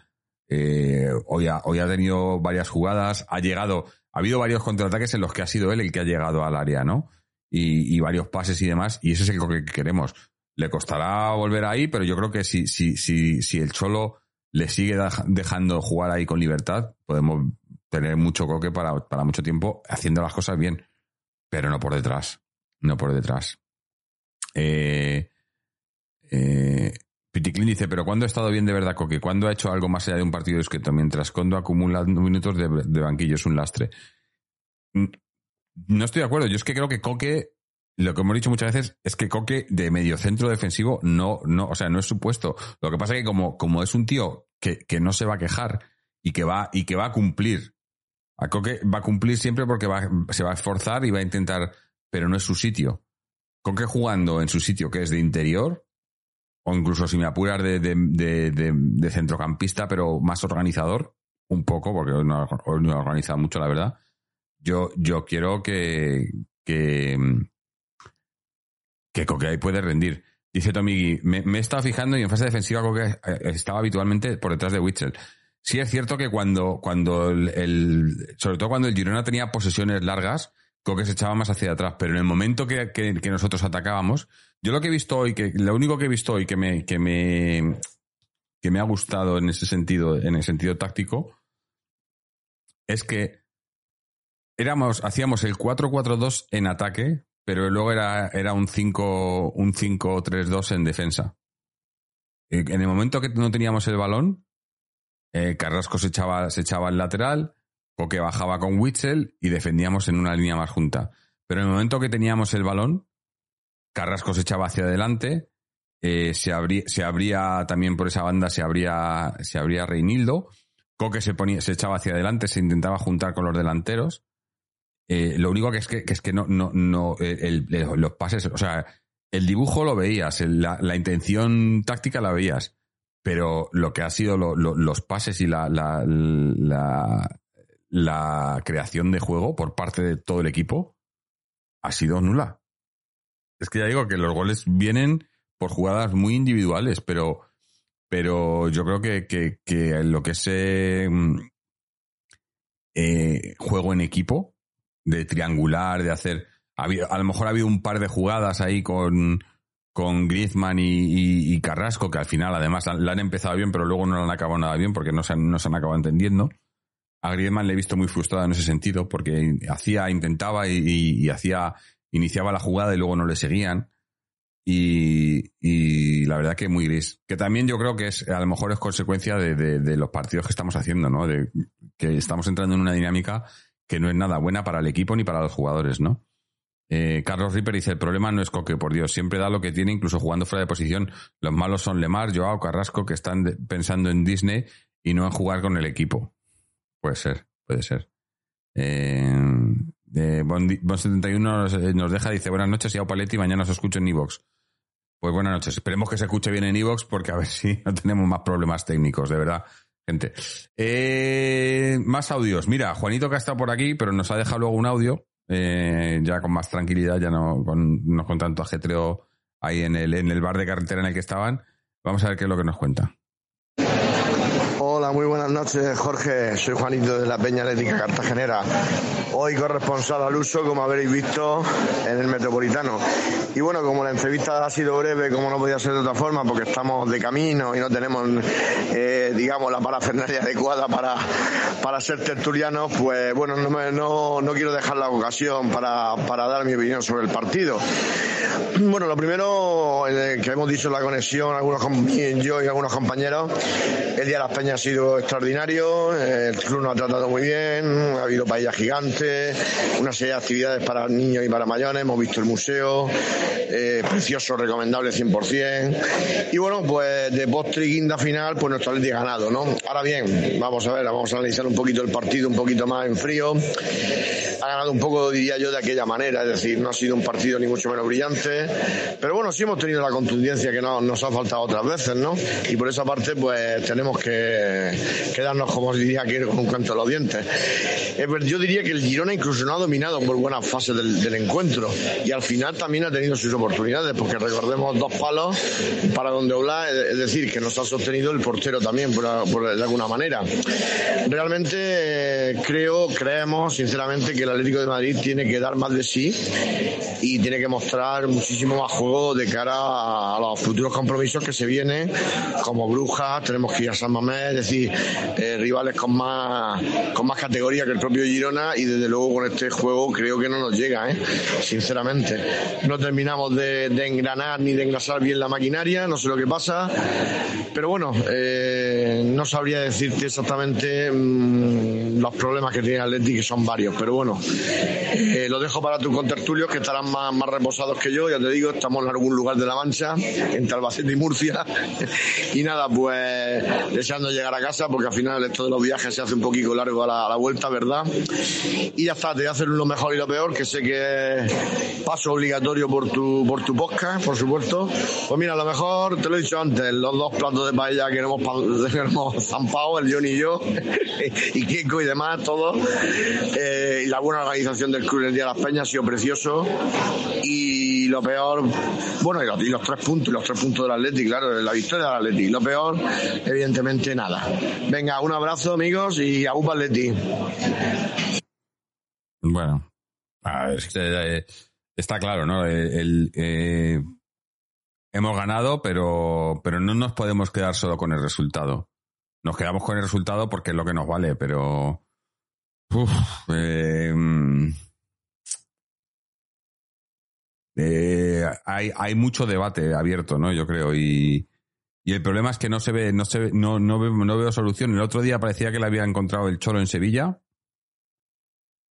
[SPEAKER 2] eh, hoy, ha, hoy ha tenido varias jugadas, ha llegado, ha habido varios contraataques en los que ha sido él el que ha llegado al área, ¿no? Y, y varios pases y demás, y ese es el que queremos. Le costará volver ahí, pero yo creo que si, si, si, si el Cholo le sigue dejando jugar ahí con libertad, podemos tener mucho coque para, para mucho tiempo haciendo las cosas bien, pero no por detrás, no por detrás. Eh, eh, dice, pero ¿cuándo ha estado bien de verdad Coque? ¿Cuándo ha hecho algo más allá de un partido escrito? Mientras Condo acumula minutos de, de, banquillo, es un lastre. Mm, no estoy de acuerdo. Yo es que creo que Coque lo que hemos dicho muchas veces es que Coque de mediocentro defensivo no, no, o sea, no es su puesto. Lo que pasa es que como, como es un tío que, que no se va a quejar y que va, y que va a cumplir. A Coque va a cumplir siempre porque va, se va a esforzar y va a intentar, pero no es su sitio. Coque jugando en su sitio que es de interior, o incluso si me apuras de, de, de, centrocampista, pero más organizador, un poco, porque hoy no, hoy no ha organizado mucho, la verdad. Yo, yo quiero que, que, que Coque ahí puede rendir. Dice Tommy, me, me he estado fijando y en fase defensiva Coque eh, estaba habitualmente por detrás de Witzel. Sí es cierto que cuando, cuando el, sobre todo cuando el Girona tenía posesiones largas, Coque se echaba más hacia atrás, pero en el momento que, que, nosotros atacábamos, yo lo que he visto hoy, que lo único que he visto hoy que me, que me, que me ha gustado en ese sentido, en el sentido táctico, es que éramos, hacíamos el 4-4-2 en ataque, pero luego era, era un 5 un 5-3-2 en defensa. Eh, en el momento que no teníamos el balón, eh, Carrasco se echaba, se echaba al lateral, Coque bajaba con Witzel y defendíamos en una línea más junta. pero en el momento que teníamos el balón, Carrasco se echaba hacia adelante, eh, se, abría, se abría también por esa banda, se abría, se abría Reinildo, Coque se, ponía, se echaba hacia adelante, se intentaba juntar con los delanteros. Eh, lo único que es que, es que no, no, no, el- los pases, o sea, el dibujo lo veías, la, la intención táctica la veías, pero lo que ha sido lo- lo- los pases y la, la, la, creación de juego por parte de todo el equipo ha sido nula. Es que ya digo que los goles vienen por jugadas muy individuales, pero, pero yo creo que, que, que lo que es eh, mm, eh, juego en equipo, de triangular, de hacer. a lo mejor ha habido un par de jugadas ahí con, con Griezmann y, y- Carrasco, que al final además la, han empezado bien, pero luego no la han acabado nada bien porque no se han, no se han acabado entendiendo. A Griezmann le he visto muy frustrado en ese sentido, porque hacía, intentaba y hacía, iniciaba la jugada y luego no le seguían. Y, y la verdad que muy gris. Que también yo creo que es, a lo mejor es consecuencia de, de- de los partidos que estamos haciendo, ¿no? De que estamos entrando en una dinámica que no es nada buena para el equipo ni para los jugadores, ¿no? Eh, Carlos Ripper dice, el problema no es Coque, por Dios, siempre da lo que tiene, incluso jugando fuera de posición. Los malos son Lemar, Joao, Carrasco, que están pensando en Disney y no en jugar con el equipo. Puede ser, puede ser. Eh, eh, Bon- Bon71 nos, eh, nos deja, dice, buenas noches, y Paletti, mañana os escucho en Evox. Pues buenas noches, esperemos que se escuche bien en Evox porque a ver si no tenemos más problemas técnicos, de verdad, gente. Eh, más audios. Mira, Juanito que ha estado por aquí, pero nos ha dejado luego un audio, eh, ya con más tranquilidad, ya no con, no con tanto ajetreo ahí en el, en el bar de carretera en el que estaban. Vamos a ver qué es lo que nos cuenta.
[SPEAKER 3] Hola, muy buenas noches, Jorge. Soy Juanito de la Peña Atlética Cartagenera. Hoy corresponsal al uso, como habréis visto, en el Metropolitano. Y bueno, como la entrevista ha sido breve, como no podía ser de otra forma, porque estamos de camino y no tenemos, eh, digamos, la parafernalia adecuada para, para ser tertulianos, pues bueno, no, me- no, no quiero dejar la ocasión para, para dar mi opinión sobre el partido. Bueno, lo primero eh, que hemos dicho en la conexión, algunos yo y algunos compañeros, el Día de las Peñas ha sido extraordinario, eh, el club nos ha tratado muy bien, ha habido paella gigante, una serie de actividades para niños y para mayores, hemos visto el museo, eh, precioso, recomendable 100%. Y bueno, pues de postre y guinda final, pues nuestro Atleti ha ganado, ¿no? Ahora bien, vamos a ver, vamos a analizar un poquito el partido, un poquito más en frío. Ha ganado un poco, diría yo, de aquella manera, es decir, no ha sido un partido ni mucho menos brillante, pero bueno, sí hemos tenido la contundencia que no- nos ha faltado otras veces, ¿no? Y por esa parte, pues tenemos que quedarnos, como diría, que con un canto de los dientes. Yo diría que el Girona incluso no ha dominado por buenas fases del, encuentro y al final también ha tenido sus oportunidades, porque recordemos dos palos para donde Oblá, es decir, que nos ha sostenido el portero también, por, de alguna manera. Realmente eh, creo, creemos sinceramente que el Atlético de Madrid tiene que dar más de sí y tiene que mostrar muchísimo más juego de cara a, a los futuros compromisos que se vienen, como Brujas, tenemos que ir a San Mamés, decir, eh, rivales con más, con más categoría que el propio Girona y desde luego con este juego creo que no nos llega, ¿eh? sinceramente. No terminamos de, engranar ni de engrasar bien la maquinaria, no sé lo que pasa, pero bueno, eh, no sabría decirte exactamente mm, los problemas que tiene Atleti, que son varios, pero bueno, eh, lo dejo para tus contertulios que estarán más, más reposados que yo, ya te digo, estamos en algún lugar de la Mancha, entre Albacete y Murcia, y nada, pues deseando llegar a casa, porque al final esto de los viajes se hace un poquito largo a la, a la vuelta, ¿verdad? Y ya está, te voy a hacer lo mejor y lo peor, que sé que es paso obligatorio por tu, por tu podcast, por supuesto. Pues mira, a lo mejor, te lo he dicho antes, los dos platos de paella que hemos, que hemos zampado, el Johnny y yo, y Kiko y demás, todos. Eh, y la buena organización del club en el Día de las Peñas ha sido precioso. Y lo peor, bueno, y los, y tres puntos, y los tres puntos del Atleti, claro, la victoria del Atleti. Lo peor, evidentemente, nada. Venga, un abrazo, amigos, y a Upa Atleti.
[SPEAKER 2] Bueno, eh, está claro, ¿no? Eh, hemos ganado, pero, pero no nos podemos quedar solo con el resultado. Nos quedamos con el resultado porque es lo que nos vale, pero. uf, eh, eh, hay, mucho debate abierto, ¿no? Yo creo. Y, y el problema es que no se ve, no se ve, no, no, veo, no veo solución. El otro día parecía que le había encontrado el cholo en Sevilla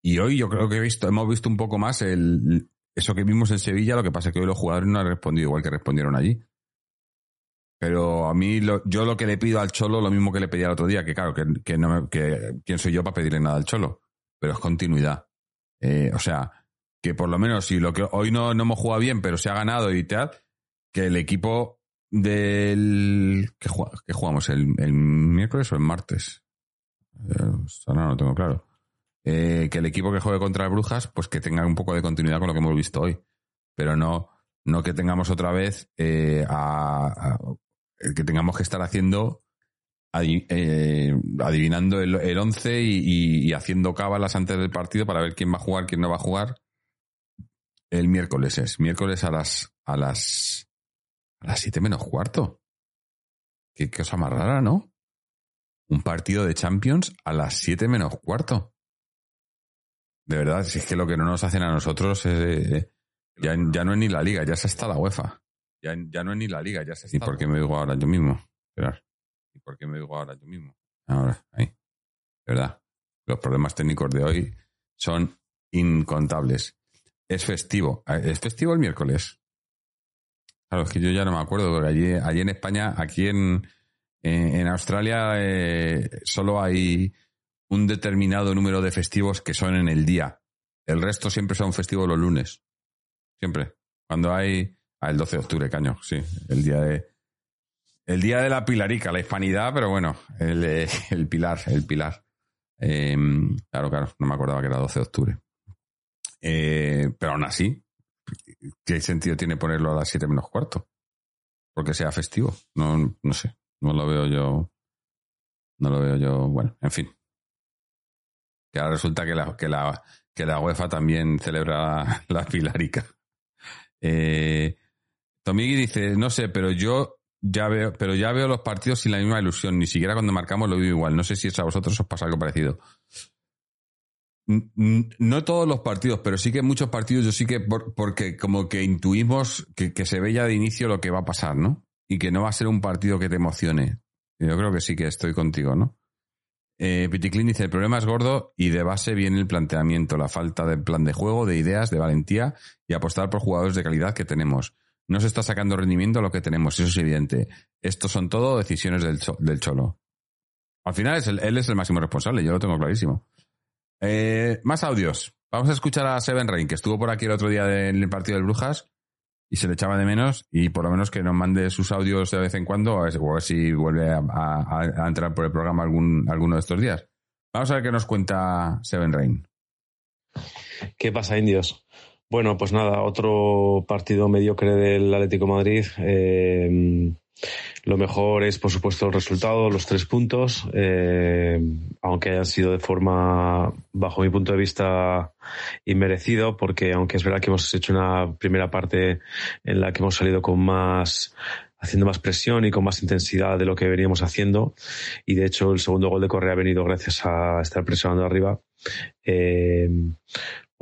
[SPEAKER 2] Y hoy yo creo que he visto, hemos visto un poco más el, eso que vimos en Sevilla, lo que pasa es que hoy los jugadores no han respondido igual que respondieron allí. Pero a mí, yo lo que le pido al Cholo, lo mismo que le pedí el otro día, que claro, que, que no me- que quién soy yo para pedirle nada al Cholo, pero es continuidad. Eh, o sea, que por lo menos si lo que hoy no, no hemos jugado bien, pero se ha ganado y tal, que el equipo del que, jugamos, el, el miércoles o el martes. Eh, no lo tengo claro. Eh, que el equipo que juegue contra el Brujas, pues que tenga un poco de continuidad con lo que hemos visto hoy. Pero no, no que tengamos otra vez eh, a, que tengamos que estar haciendo eh, adivinando el, el 11 y, y- y haciendo cábalas antes del partido para ver quién va a jugar, quién no va a jugar. El miércoles es, miércoles a las a las a las 7 menos cuarto. Qué cosa más rara, ¿no? Un partido de Champions a las 7 menos cuarto. De verdad, si es que lo que no nos hacen a nosotros es, eh, ya, ya no es ni la liga, ya se está la UEFA. Ya, ya no es ni la liga, ya se está. ¿Y por qué me digo ahora yo mismo? Esperar. ¿Y por qué me digo ahora yo mismo? Ahora, ahí. De verdad. Los problemas técnicos de hoy son incontables. Es festivo. ¿Es festivo el miércoles? Claro, es que yo ya no me acuerdo, porque allí, allí en España, aquí en, en, Australia, eh, solo hay un determinado número de festivos que son en el día. El resto siempre son festivos los lunes. Siempre. Cuando hay. Ah, el 12 de octubre, caño, sí. El día de. El día de la Pilarica, la hispanidad, pero bueno, el, eh, el pilar, el pilar. Eh, claro, claro, no me acordaba que era 12 de octubre. Eh, pero aún así, ¿qué sentido tiene ponerlo a las 7 menos cuarto? Porque sea festivo. No, no sé. No lo veo yo. No lo veo yo. Bueno, en fin. Que ahora resulta que la, que la, que la UEFA también celebra la Pilarica. Eh, Tomigui dice, no sé, pero yo ya veo, pero ya veo los partidos sin la misma ilusión. Ni siquiera cuando marcamos lo vivo igual. No sé si eso a vosotros os pasa algo parecido. No todos los partidos, pero sí que muchos partidos yo sí que por- porque como que intuimos que, se ve ya de inicio lo que va a pasar, ¿no? Y que no va a ser un partido que te emocione. Yo creo que sí que estoy contigo, ¿no? Eh, dice, el problema es gordo y de base viene el planteamiento, la falta de plan de juego, de ideas, de valentía y apostar por jugadores de calidad que tenemos. No se está sacando rendimiento a lo que tenemos, eso es evidente. Estos son todo decisiones del, del Cholo. Al final es el- él es el máximo responsable, yo lo tengo clarísimo. Eh, más audios. Vamos a escuchar a Seven Rain, que estuvo por aquí el otro día de- en el partido del Brujas y se le echaba de menos y por lo menos que nos mande sus audios de vez en cuando o a ver si vuelve a, entrar por el programa algún, alguno de estos días. Vamos a ver qué nos cuenta Seven Rain.
[SPEAKER 7] ¿Qué pasa, indios? Bueno, pues nada, otro partido mediocre del Atlético Madrid. Eh, lo mejor es, por supuesto, el resultado, los tres puntos, eh, aunque hayan sido de forma, bajo mi punto de vista, inmerecido, porque aunque es verdad que hemos hecho una primera parte en la que hemos salido con más haciendo más presión y con más intensidad de lo que veníamos haciendo y de hecho el segundo gol de Correa ha venido gracias a estar presionando arriba eh,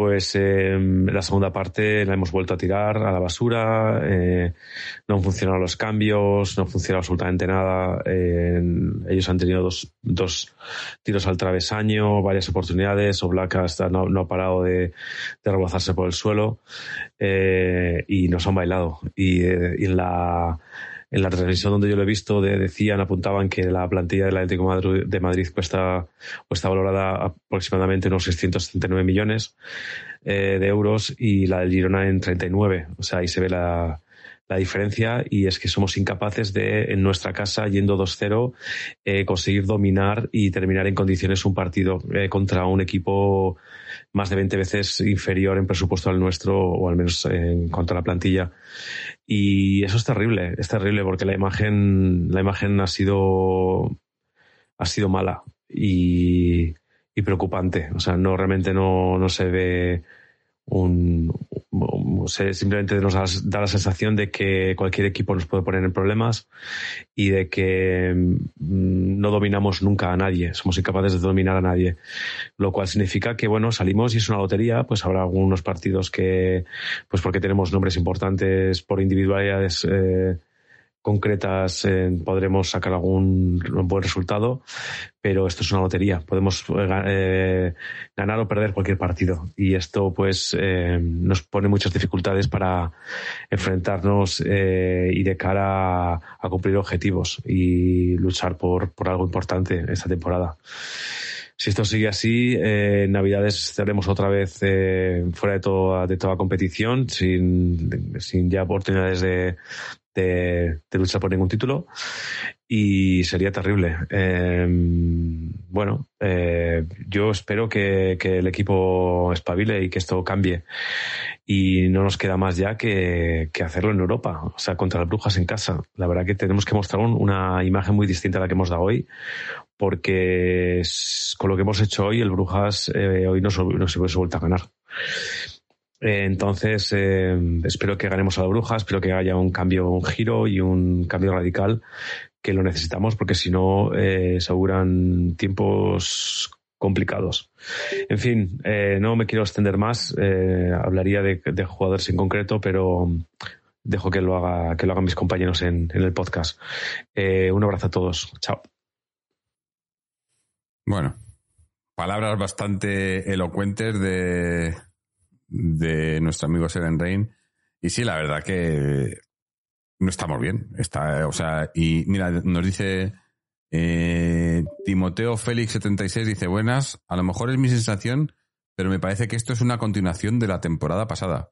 [SPEAKER 7] pues eh, la segunda parte la hemos vuelto a tirar a la basura, eh, no han funcionado los cambios, no ha absolutamente nada. eh, ellos han tenido dos, dos tiros al travesaño, varias oportunidades, Oblak hasta no, ha parado de, de rebozarse por el suelo eh, y nos han bailado. Y, la en la transmisión donde yo lo he visto de- decían, apuntaban que la plantilla del Atlético de Madrid, cuesta, o está valorada aproximadamente unos 679 millones eh, de euros y la del Girona en 39. O sea, ahí se ve la, la diferencia y es que somos incapaces de, en nuestra casa, yendo 2-0, eh, conseguir dominar y terminar en condiciones un partido eh, contra un equipo más de 20 veces inferior en presupuesto al nuestro, o al menos en cuanto a la plantilla. Y eso es terrible, es terrible porque la imagen, la imagen ha sido, ha sido mala y, y preocupante. O sea, no, realmente no, no se ve un, simplemente nos da, da la sensación de que cualquier equipo nos puede poner en problemas y de que mm, no dominamos nunca a nadie, somos incapaces de dominar a nadie, lo cual significa que bueno, salimos y es una lotería, pues habrá algunos partidos que, pues porque tenemos nombres importantes por individualidades, eh, concretas eh, podremos sacar algún buen resultado, pero esto es una lotería. Podemos eh, ganar o perder cualquier partido y esto pues eh, nos pone muchas dificultades para enfrentarnos y de cara a, cumplir objetivos y luchar por, por algo importante esta temporada si esto sigue así, eh, en Navidades estaremos otra vez eh, fuera de toda, de toda competición, sin, sin ya oportunidades de, de, luchar por ningún título y sería terrible. Em, bueno, eh, yo espero que, que, el equipo espabile y que esto cambie. Y no nos queda más ya que, que, hacerlo en Europa, o sea, contra las brujas en casa. La verdad que tenemos que mostrar una imagen muy distinta a la que hemos dado hoy, porque con lo que hemos hecho hoy, el Brujas eh, hoy no, se vuelto a ganar. Eh, entonces, eh, espero que ganemos a la bruja, espero que haya un cambio, un giro y un cambio radical que lo necesitamos porque si no eh, se auguran tiempos complicados. En fin, no me quiero extender más, hablaría de, jugadores en concreto, pero dejo que lo haga, que lo hagan mis compañeros en, en el podcast. un abrazo a todos. Chao.
[SPEAKER 2] Bueno, palabras bastante elocuentes de, de nuestro amigo Seren Rain. Y sí, la verdad que no estamos bien. Está, o sea, y mira, nos dice eh, Timoteo Félix 76 dice, buenas, a lo mejor es mi sensación, pero me parece que esto es una continuación de la temporada pasada.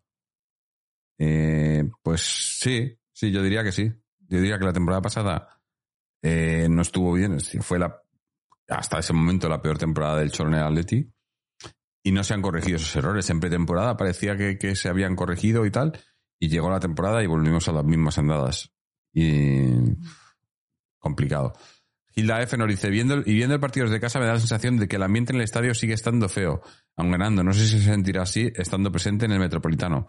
[SPEAKER 2] Eh, pues sí, sí, yo diría que sí. Yo diría que la temporada pasada eh, no estuvo bien. Fue la, hasta ese momento la peor temporada del Chornel Atleti y no se han corregido esos errores. En pretemporada parecía que, se habían corregido y tal, y llegó la temporada y volvimos a las mismas andadas. Y complicado. Gilda F nos dice, viendo, y viendo el partido desde casa me da la sensación de que el ambiente en el estadio sigue estando feo, aun ganando. No sé si se sentirá así estando presente en el Metropolitano.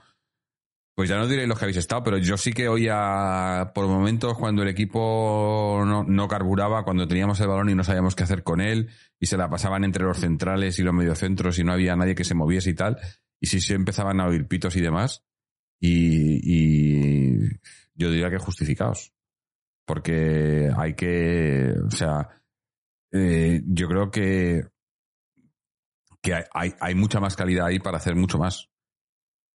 [SPEAKER 2] Pues ya no diréis los que habéis estado, pero yo sí que oía por momentos cuando el equipo no, carburaba, cuando teníamos el balón y no sabíamos qué hacer con él, y se la pasaban entre los centrales y los mediocentros y no había nadie que se moviese y tal, y sí se empezaban a oír pitos y demás, y, yo diría que justificados. Porque hay que, o sea, eh, yo creo que, que hay, hay mucha más calidad ahí para hacer mucho más.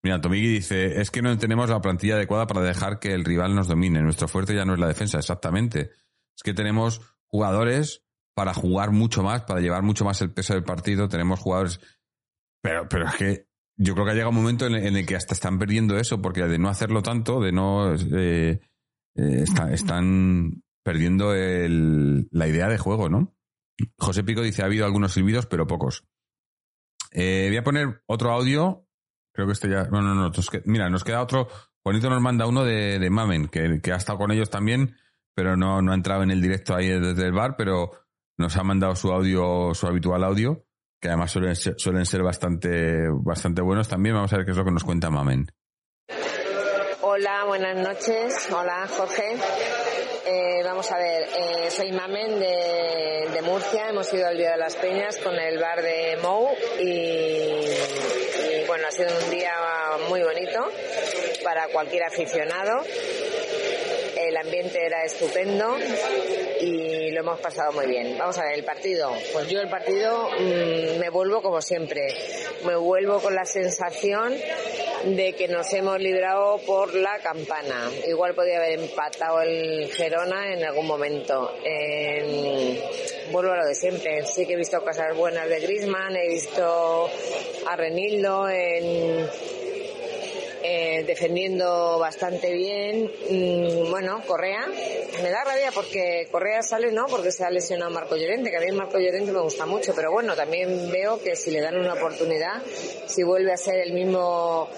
[SPEAKER 2] Mira, Tomigi dice, es que no tenemos la plantilla adecuada para dejar que el rival nos domine. Nuestro fuerte ya no es la defensa, exactamente. Es que tenemos jugadores para jugar mucho más, para llevar mucho más el peso del partido. Tenemos jugadores... Pero, pero es que yo creo que ha llegado un momento en el, que hasta están perdiendo eso, porque de no hacerlo tanto, de no... Eh, eh, están perdiendo la idea de juego, ¿no? José Pico dice, ha habido algunos silbidos, pero pocos. Eh, voy a poner otro audio Creo que este ya. No, no, no. Mira, nos queda otro. Juanito nos manda uno de, de Mamen, que, que, ha estado con ellos también, pero no, no ha entrado en el directo ahí desde el bar, pero nos ha mandado su audio, su habitual audio, que además suelen ser, suelen ser bastante, bastante buenos también. Vamos a ver qué es lo que nos cuenta Mamen.
[SPEAKER 8] Hola, buenas noches. Hola, Jorge. Eh, vamos a ver, eh, soy Mamen de, de, Murcia. Hemos ido al Día de las Peñas con el bar de Mou y bueno, ha sido un día muy bonito para cualquier aficionado. El ambiente era estupendo y lo hemos pasado muy bien. Vamos a ver, el partido. Pues yo el partido mm, me vuelvo como siempre. Me vuelvo con la sensación de que nos hemos librado por la campana. Igual podía haber empatado el Gerona en algún momento. vuelvo a lo de siempre. Sí que he visto cosas buenas de Grisman, he visto a Renildo en, eh, defendiendo bastante bien. Mm, bueno, Correa, me da rabia porque Correa sale, ¿no? Porque se ha lesionado Marco Llorente, que a mí Marco Llorente me gusta mucho, pero bueno, también veo que si le dan una oportunidad, si vuelve a ser el mismo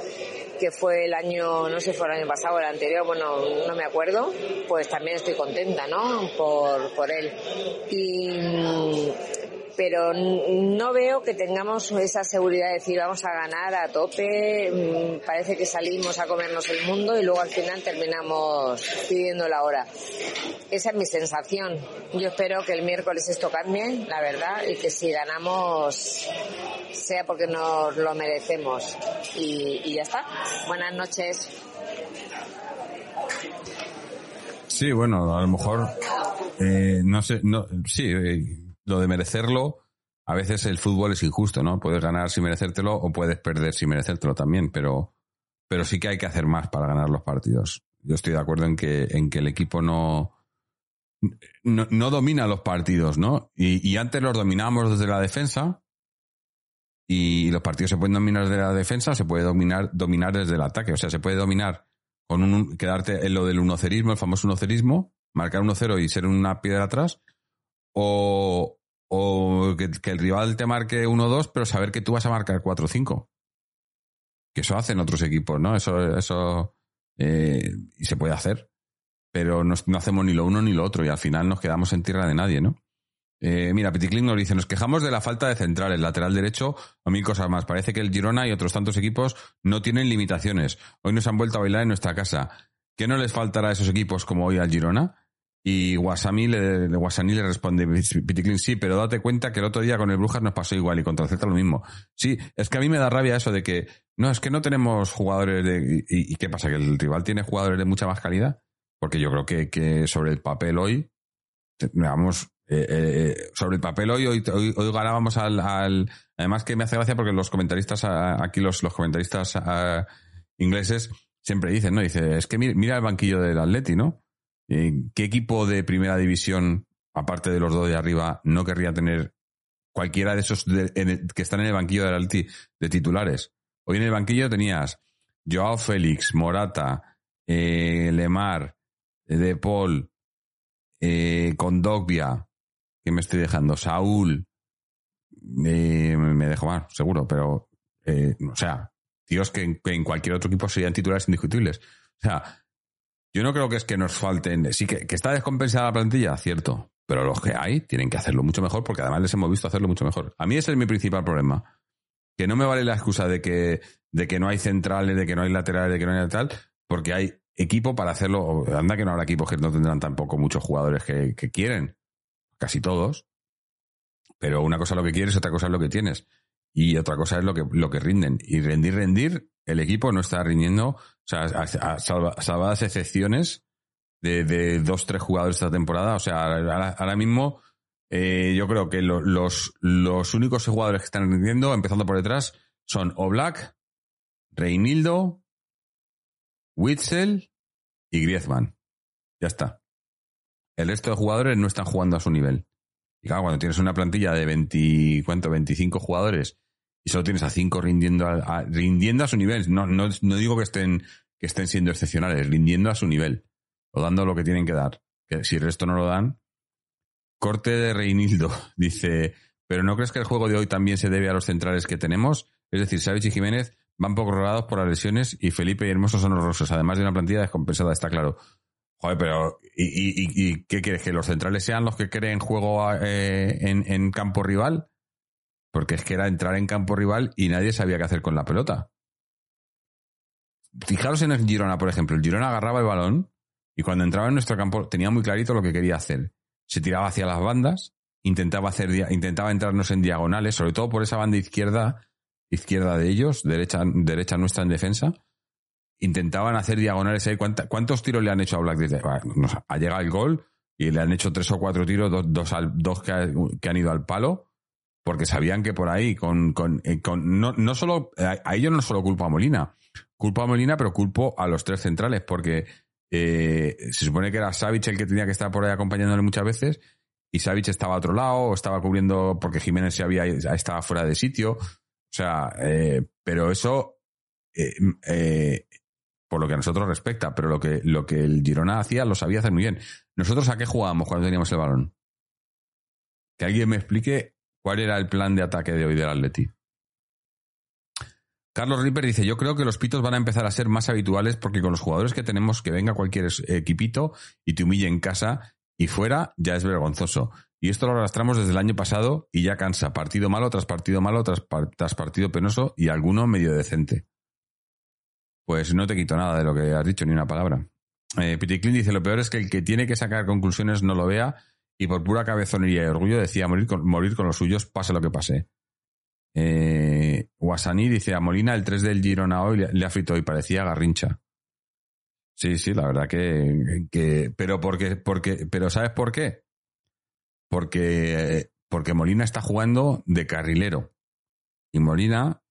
[SPEAKER 8] que fue el año, no sé si fue el año pasado o el anterior, bueno, no me acuerdo, pues también estoy contenta, ¿no? Por, por él. Y, pero no veo que tengamos esa seguridad de decir vamos a ganar a tope, mm, parece que salimos a comernos el mundo y luego al final terminamos pidiendo la hora. Esa es mi sensación. Yo espero que el miércoles esto cambie, la verdad, y que si ganamos sea porque nos lo merecemos. Y, y ya está. Buenas noches.
[SPEAKER 2] Sí, bueno, a lo mejor, eh, no sé, no, sí, eh, lo de merecerlo, a veces el fútbol es injusto, ¿no? Puedes ganar sin merecértelo o puedes perder sin merecértelo también, pero, pero sí que hay que hacer más para ganar los partidos. Yo estoy de acuerdo en que, en que el equipo no, no, no domina los partidos, ¿no? Y, y antes los dominábamos desde la defensa y los partidos se pueden dominar desde la defensa, se puede dominar, dominar desde el ataque. O sea, se puede dominar con un, quedarte en lo del unocerismo, el famoso unocerismo, marcar 1-0 y ser una piedra atrás, o, o que, el rival te marque 1-2, pero saber que tú vas a marcar 4-5. Que eso hacen otros equipos, ¿no? Eso, eso eh, y se puede hacer. Pero no, no hacemos ni lo uno ni lo otro y al final nos quedamos en tierra de nadie, ¿no? Eh, mira, Piticlin nos dice, nos quejamos de la falta de centrales, lateral derecho o mil cosas más. Parece que el Girona y otros tantos equipos no tienen limitaciones. Hoy nos han vuelto a bailar en nuestra casa. ¿Qué no les faltará a esos equipos como hoy al Girona? Y Guasami le, Guasani le responde, Piticlin, sí, pero date cuenta que el otro día con el Brujas nos pasó igual y contra Celta lo mismo. Sí, es que a mí me da rabia eso de que, no, es que no tenemos jugadores de... ¿Y, qué pasa? ¿Que el rival tiene jugadores de mucha más calidad? Porque yo creo que, que sobre el papel hoy, vamos, eh, eh, sobre el papel hoy, hoy, hoy, hoy ganábamos al, al- Además que me hace gracia porque los comentaristas, aquí los, los comentaristas ah, ingleses siempre dicen, ¿no? Dice, es que mira, mira el banquillo del Atleti, ¿no? Eh, ¿Qué equipo de primera división, aparte de los dos de arriba, no querría tener cualquiera de esos que están en el banquillo del Atleti de titulares? Hoy en el banquillo tenías Joao Félix, Morata, eh, Lemar, eh, De Paul, eh, Condogbia, que me estoy dejando, Saúl, eh, me dejo más, seguro, pero, o sea, tíos que en, que en cualquier otro equipo serían titulares indiscutibles. O sea, yo no creo que es que nos falten, sí que, que está descompensada la plantilla, cierto, pero los que hay tienen que hacerlo mucho mejor porque además les hemos visto hacerlo mucho mejor. A mí ese es mi principal problema. Que no me vale la excusa de que, de que no hay centrales, de que no hay laterales, de que no hay tal, porque hay equipo para hacerlo. Anda que no habrá equipos que no tendrán tampoco muchos jugadores que, que quieren. Casi todos. Pero una cosa es lo que quieres, otra cosa es lo que tienes. Y otra cosa es lo que, lo que rinden. Y rendir, rendir, el equipo no está rindiendo. O sea, a- salva- salvadas excepciones de, dos, tres jugadores esta temporada. O sea, ahora, mismo eh, yo creo que lo- los, los únicos jugadores que están rindiendo, empezando por detrás, son Oblak, Reinildo, Witzel y Griezmann. Ya está. El resto de jugadores no están jugando a su nivel. Y claro, cuando tienes una plantilla de 20, ¿cuánto? 25 jugadores y solo tienes a 5 rindiendo a, a- rindiendo a su nivel. No, no, no digo que estén, que estén siendo excepcionales, rindiendo a su nivel. O dando lo que tienen que dar. Que si el resto no lo dan. Corte de Reinildo dice, pero ¿no crees que el juego de hoy también se debe a los centrales que tenemos? Es decir, Savich y Jiménez van poco rodados por las lesiones y Felipe y Hermoso son horrorosos, además de una plantilla descompensada, está claro. Joder, pero ¿y, y, y- y qué quieres? ¿Que los centrales sean los que creen juego eh, en, en campo rival? Porque es que era entrar en campo rival y nadie sabía qué hacer con la pelota. Fijaros en el Girona, por ejemplo. El Girona agarraba el balón y cuando entraba en nuestro campo tenía muy clarito lo que quería hacer. Se tiraba hacia las bandas, intentaba, hacer, intentaba entrarnos en diagonales, sobre todo por esa banda izquierda, izquierda de ellos, derecha, derecha nuestra en defensa. Intentaban hacer diagonales ahí. ¿Cuánta- ¿Cuántos tiros le han hecho a Black desde- sé, Ha llegado el gol y le han hecho tres o cuatro tiros, dos, dos, que han ido al palo, porque sabían que por ahí, con, con, eh, con- no, no solo, a, a ellos no solo culpo a Molina, culpo a Molina, pero culpo a los tres centrales, porque eh, se supone que era Savic el que tenía que estar por ahí acompañándole muchas veces, y Savic estaba a otro lado, estaba cubriendo porque Jiménez se había, estaba fuera de sitio. O sea, eh, pero eso, eh, eh, por lo que a nosotros respecta, pero lo que, lo que el Girona hacía lo sabía hacer muy bien. ¿Nosotros a qué jugábamos cuando teníamos el balón? Que alguien me explique cuál era el plan de ataque de hoy del Atleti. Carlos Ripper dice, yo creo que los pitos van a empezar a ser más habituales porque con los jugadores que tenemos, que venga cualquier equipito y te humille en casa y fuera, ya es vergonzoso. Y esto lo arrastramos desde el año pasado y ya cansa. Partido malo tras partido malo tras, tras partido penoso y alguno medio decente. Pues no te quito nada de lo que has dicho, ni una palabra. Eh, dice, lo peor es que el que tiene que sacar conclusiones no lo vea y por pura cabezonería y orgullo decía morir con, morir con los suyos, pase lo que pase. Eh, Guasani dice, a Molina el 3 del Girona hoy le, le ha frito y parecía garrincha. Sí, sí, la verdad que, que pero porque, porque, pero ¿sabes por qué? Porque, porque Molina está jugando de carrilero y Molina,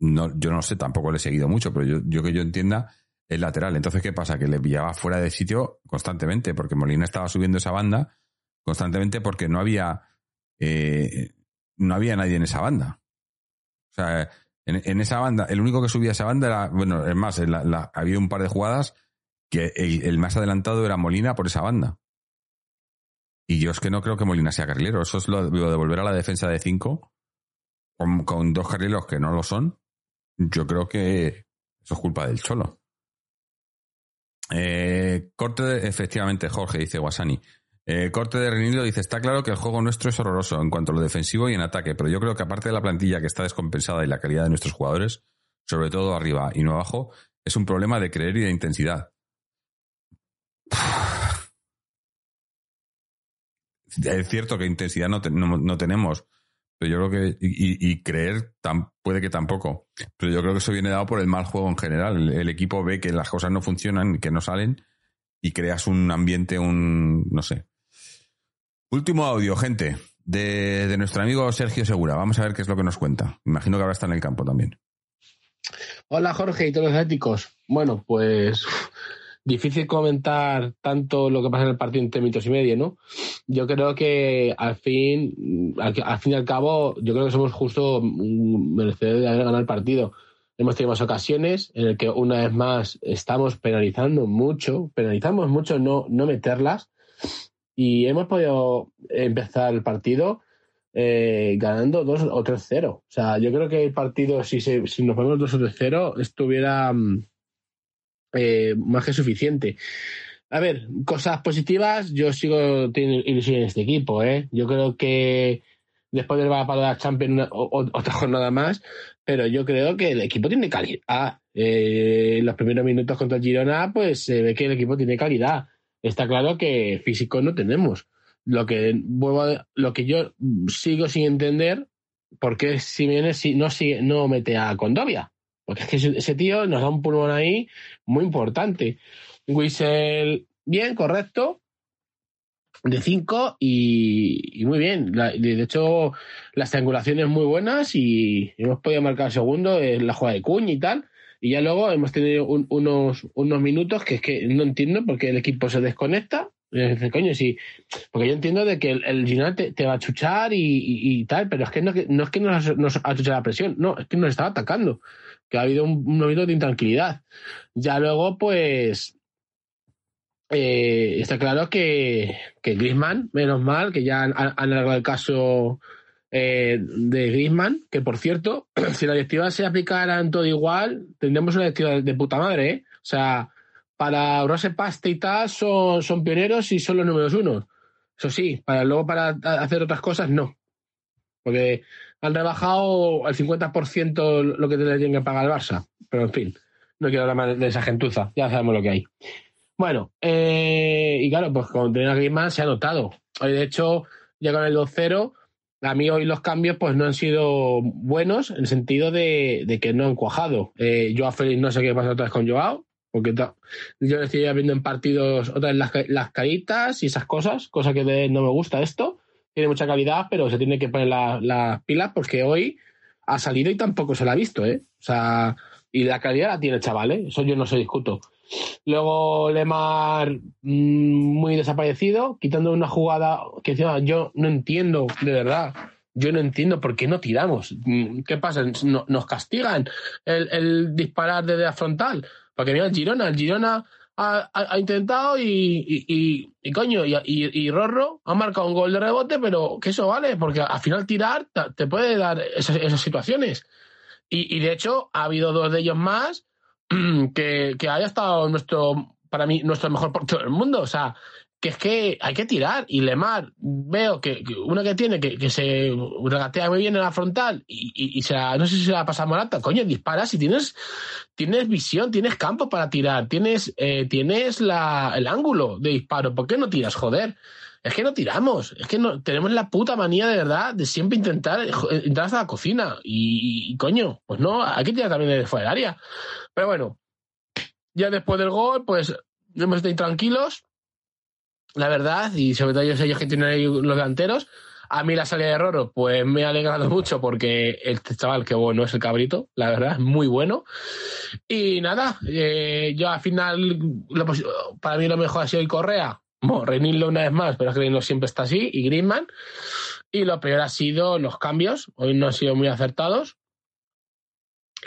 [SPEAKER 2] no, yo no sé, tampoco le he seguido mucho, pero yo, yo que yo entienda es lateral. Entonces, ¿qué pasa? Que le pillaba fuera de sitio constantemente, porque Molina estaba subiendo esa banda constantemente porque no había, eh, no había nadie en esa banda. O sea, en, en esa banda, el único que subía esa banda era, bueno, es más, la, la, había un par de jugadas que el, más adelantado era Molina por esa banda. Y yo es que no creo que Molina sea carrilero. Eso es lo, lo de volver a la defensa de cinco con, con, dos carrileros que no lo son. Yo creo que eso es culpa del Cholo. Eh, corte efectivamente, Jorge, dice Guasani. Eh, corte de Renildo dice, está claro que el juego nuestro es horroroso en cuanto a lo defensivo y en ataque, pero yo creo que aparte de la plantilla que está descompensada y la calidad de nuestros jugadores, sobre todo arriba y no abajo, es un problema de creer y de intensidad. Es cierto que intensidad no, no, no tenemos, pero yo creo que, y, y creer puede que tampoco, pero yo creo que eso viene dado por el mal juego en general. El, el, equipo ve que las cosas no funcionan, que no salen, y creas un ambiente, un, no sé. Último audio, gente, de, nuestro amigo Sergio Segura. Vamos a ver qué es lo que nos cuenta. Imagino que ahora está en el campo también.
[SPEAKER 9] Hola Jorge y todos los éticos. Bueno, pues difícil comentar tanto lo que pasa en el partido en tres minutos y medio, ¿no? Yo creo que al fin, al, fin y al cabo, yo creo que somos justo merecedores de haber ganado el partido. Hemos tenido más ocasiones en el que una vez más estamos penalizando mucho, penalizamos mucho no, no meterlas y hemos podido empezar el partido eh, ganando 2 o 3-0. O sea, yo creo que el partido, si, se, si nos ponemos 2 o 3-0, estuviera eh, más que suficiente. A ver, cosas positivas, yo sigo teniendo ilusión en este equipo, ¿eh? Yo creo que después del para la Champions una, otra jornada más, pero yo creo que el equipo tiene calidad. Eh, en los primeros minutos contra Girona, pues se ve que el equipo tiene calidad. Está claro que físico no tenemos. Lo que, vuelvo lo que yo sigo sin entender, por qué Simeone no, sigue, no mete a Condovia. Porque es que ese tío nos da un pulmón ahí muy importante. Whistle, bien, correcto. De 5 y, y, muy bien. De hecho, las triangulaciones muy buenas y hemos podido marcar segundo en la jugada de Cuña y tal. Y ya luego hemos tenido un, unos, unos minutos que es que no entiendo por qué el equipo se desconecta. Coño, sí. Porque yo entiendo de que el, el te, va a chuchar y, y, tal, pero es que no, es que nos, nos ha chuchado la presión, no, es que nos estaba atacando que ha habido un, momento de intranquilidad. Ya luego, pues, eh, está claro que, que Griezmann, menos mal, que ya han, han alargado el caso eh, de Griezmann, que por cierto, si la directiva se aplicara en todo igual, tendríamos una directiva de puta madre, ¿eh? O sea, para ahorrarse pasta y tal, son, son pioneros y son los números uno. Eso sí, para luego para hacer otras cosas, no. Porque han rebajado al 50% lo que le tienen que pagar al Barça. Pero en fin, no quiero hablar más de esa gentuza, ya sabemos lo que hay. Bueno, eh, y claro, pues con tener a Griezmann se ha notado. Hoy, de hecho, ya con el 2-0, a mí hoy los cambios pues no han sido buenos en el sentido de, que no han cuajado. Eh, Joao Félix no sé qué pasa otra vez con Joao, porque yo estoy viendo en partidos otra vez las, las caritas y esas cosas, cosa que de, no me gusta esto tiene mucha calidad, pero se tiene que poner las la pilas porque hoy ha salido y tampoco se la ha visto, ¿eh? O sea, y la calidad la tiene el chaval, ¿eh? Eso yo no se discuto. Luego Lemar mmm, muy desaparecido, quitando una jugada que encima yo no entiendo, de verdad. Yo no entiendo por qué no tiramos. ¿Qué pasa? ¿Nos castigan el, disparar desde la frontal? Porque mira el Girona, el Girona ha, intentado y, y, y, coño, y, Rorro ha marcado un gol de rebote, pero que eso vale, porque al final tirar te puede dar esas situaciones. Y, de hecho, ha habido dos de ellos más que, haya estado nuestro, para mí, nuestro mejor portero del mundo. O sea, que es que hay que tirar. Y Lemar, veo que, que uno que tiene que, que, se regatea muy bien en la frontal y, y, y se no sé si se la pasa Morata. Coño, dispara si tienes, tienes visión, tienes campo para tirar, tienes, eh, tienes la, el ángulo de disparo. ¿Por qué no tiras, joder? Es que no tiramos, es que no, tenemos la puta manía de verdad de siempre intentar entrar hasta la cocina. Y, y, coño, pues no, hay que tirar también desde fuera del área. Pero bueno, ya después del gol, pues hemos estado tranquilos, la verdad, y sobre todo ellos, que tienen ahí los delanteros. A mí la salida de Roro, pues me ha alegrado mucho porque este chaval, que bueno, es el cabrito, la verdad, es muy bueno. Y nada, eh, yo al final, para mí lo mejor ha sido el Correa. Bueno, Reinildo una vez más, pero es que Reinildo siempre está así, y Griezmann. Y lo peor ha sido los cambios, hoy no han sido muy acertados.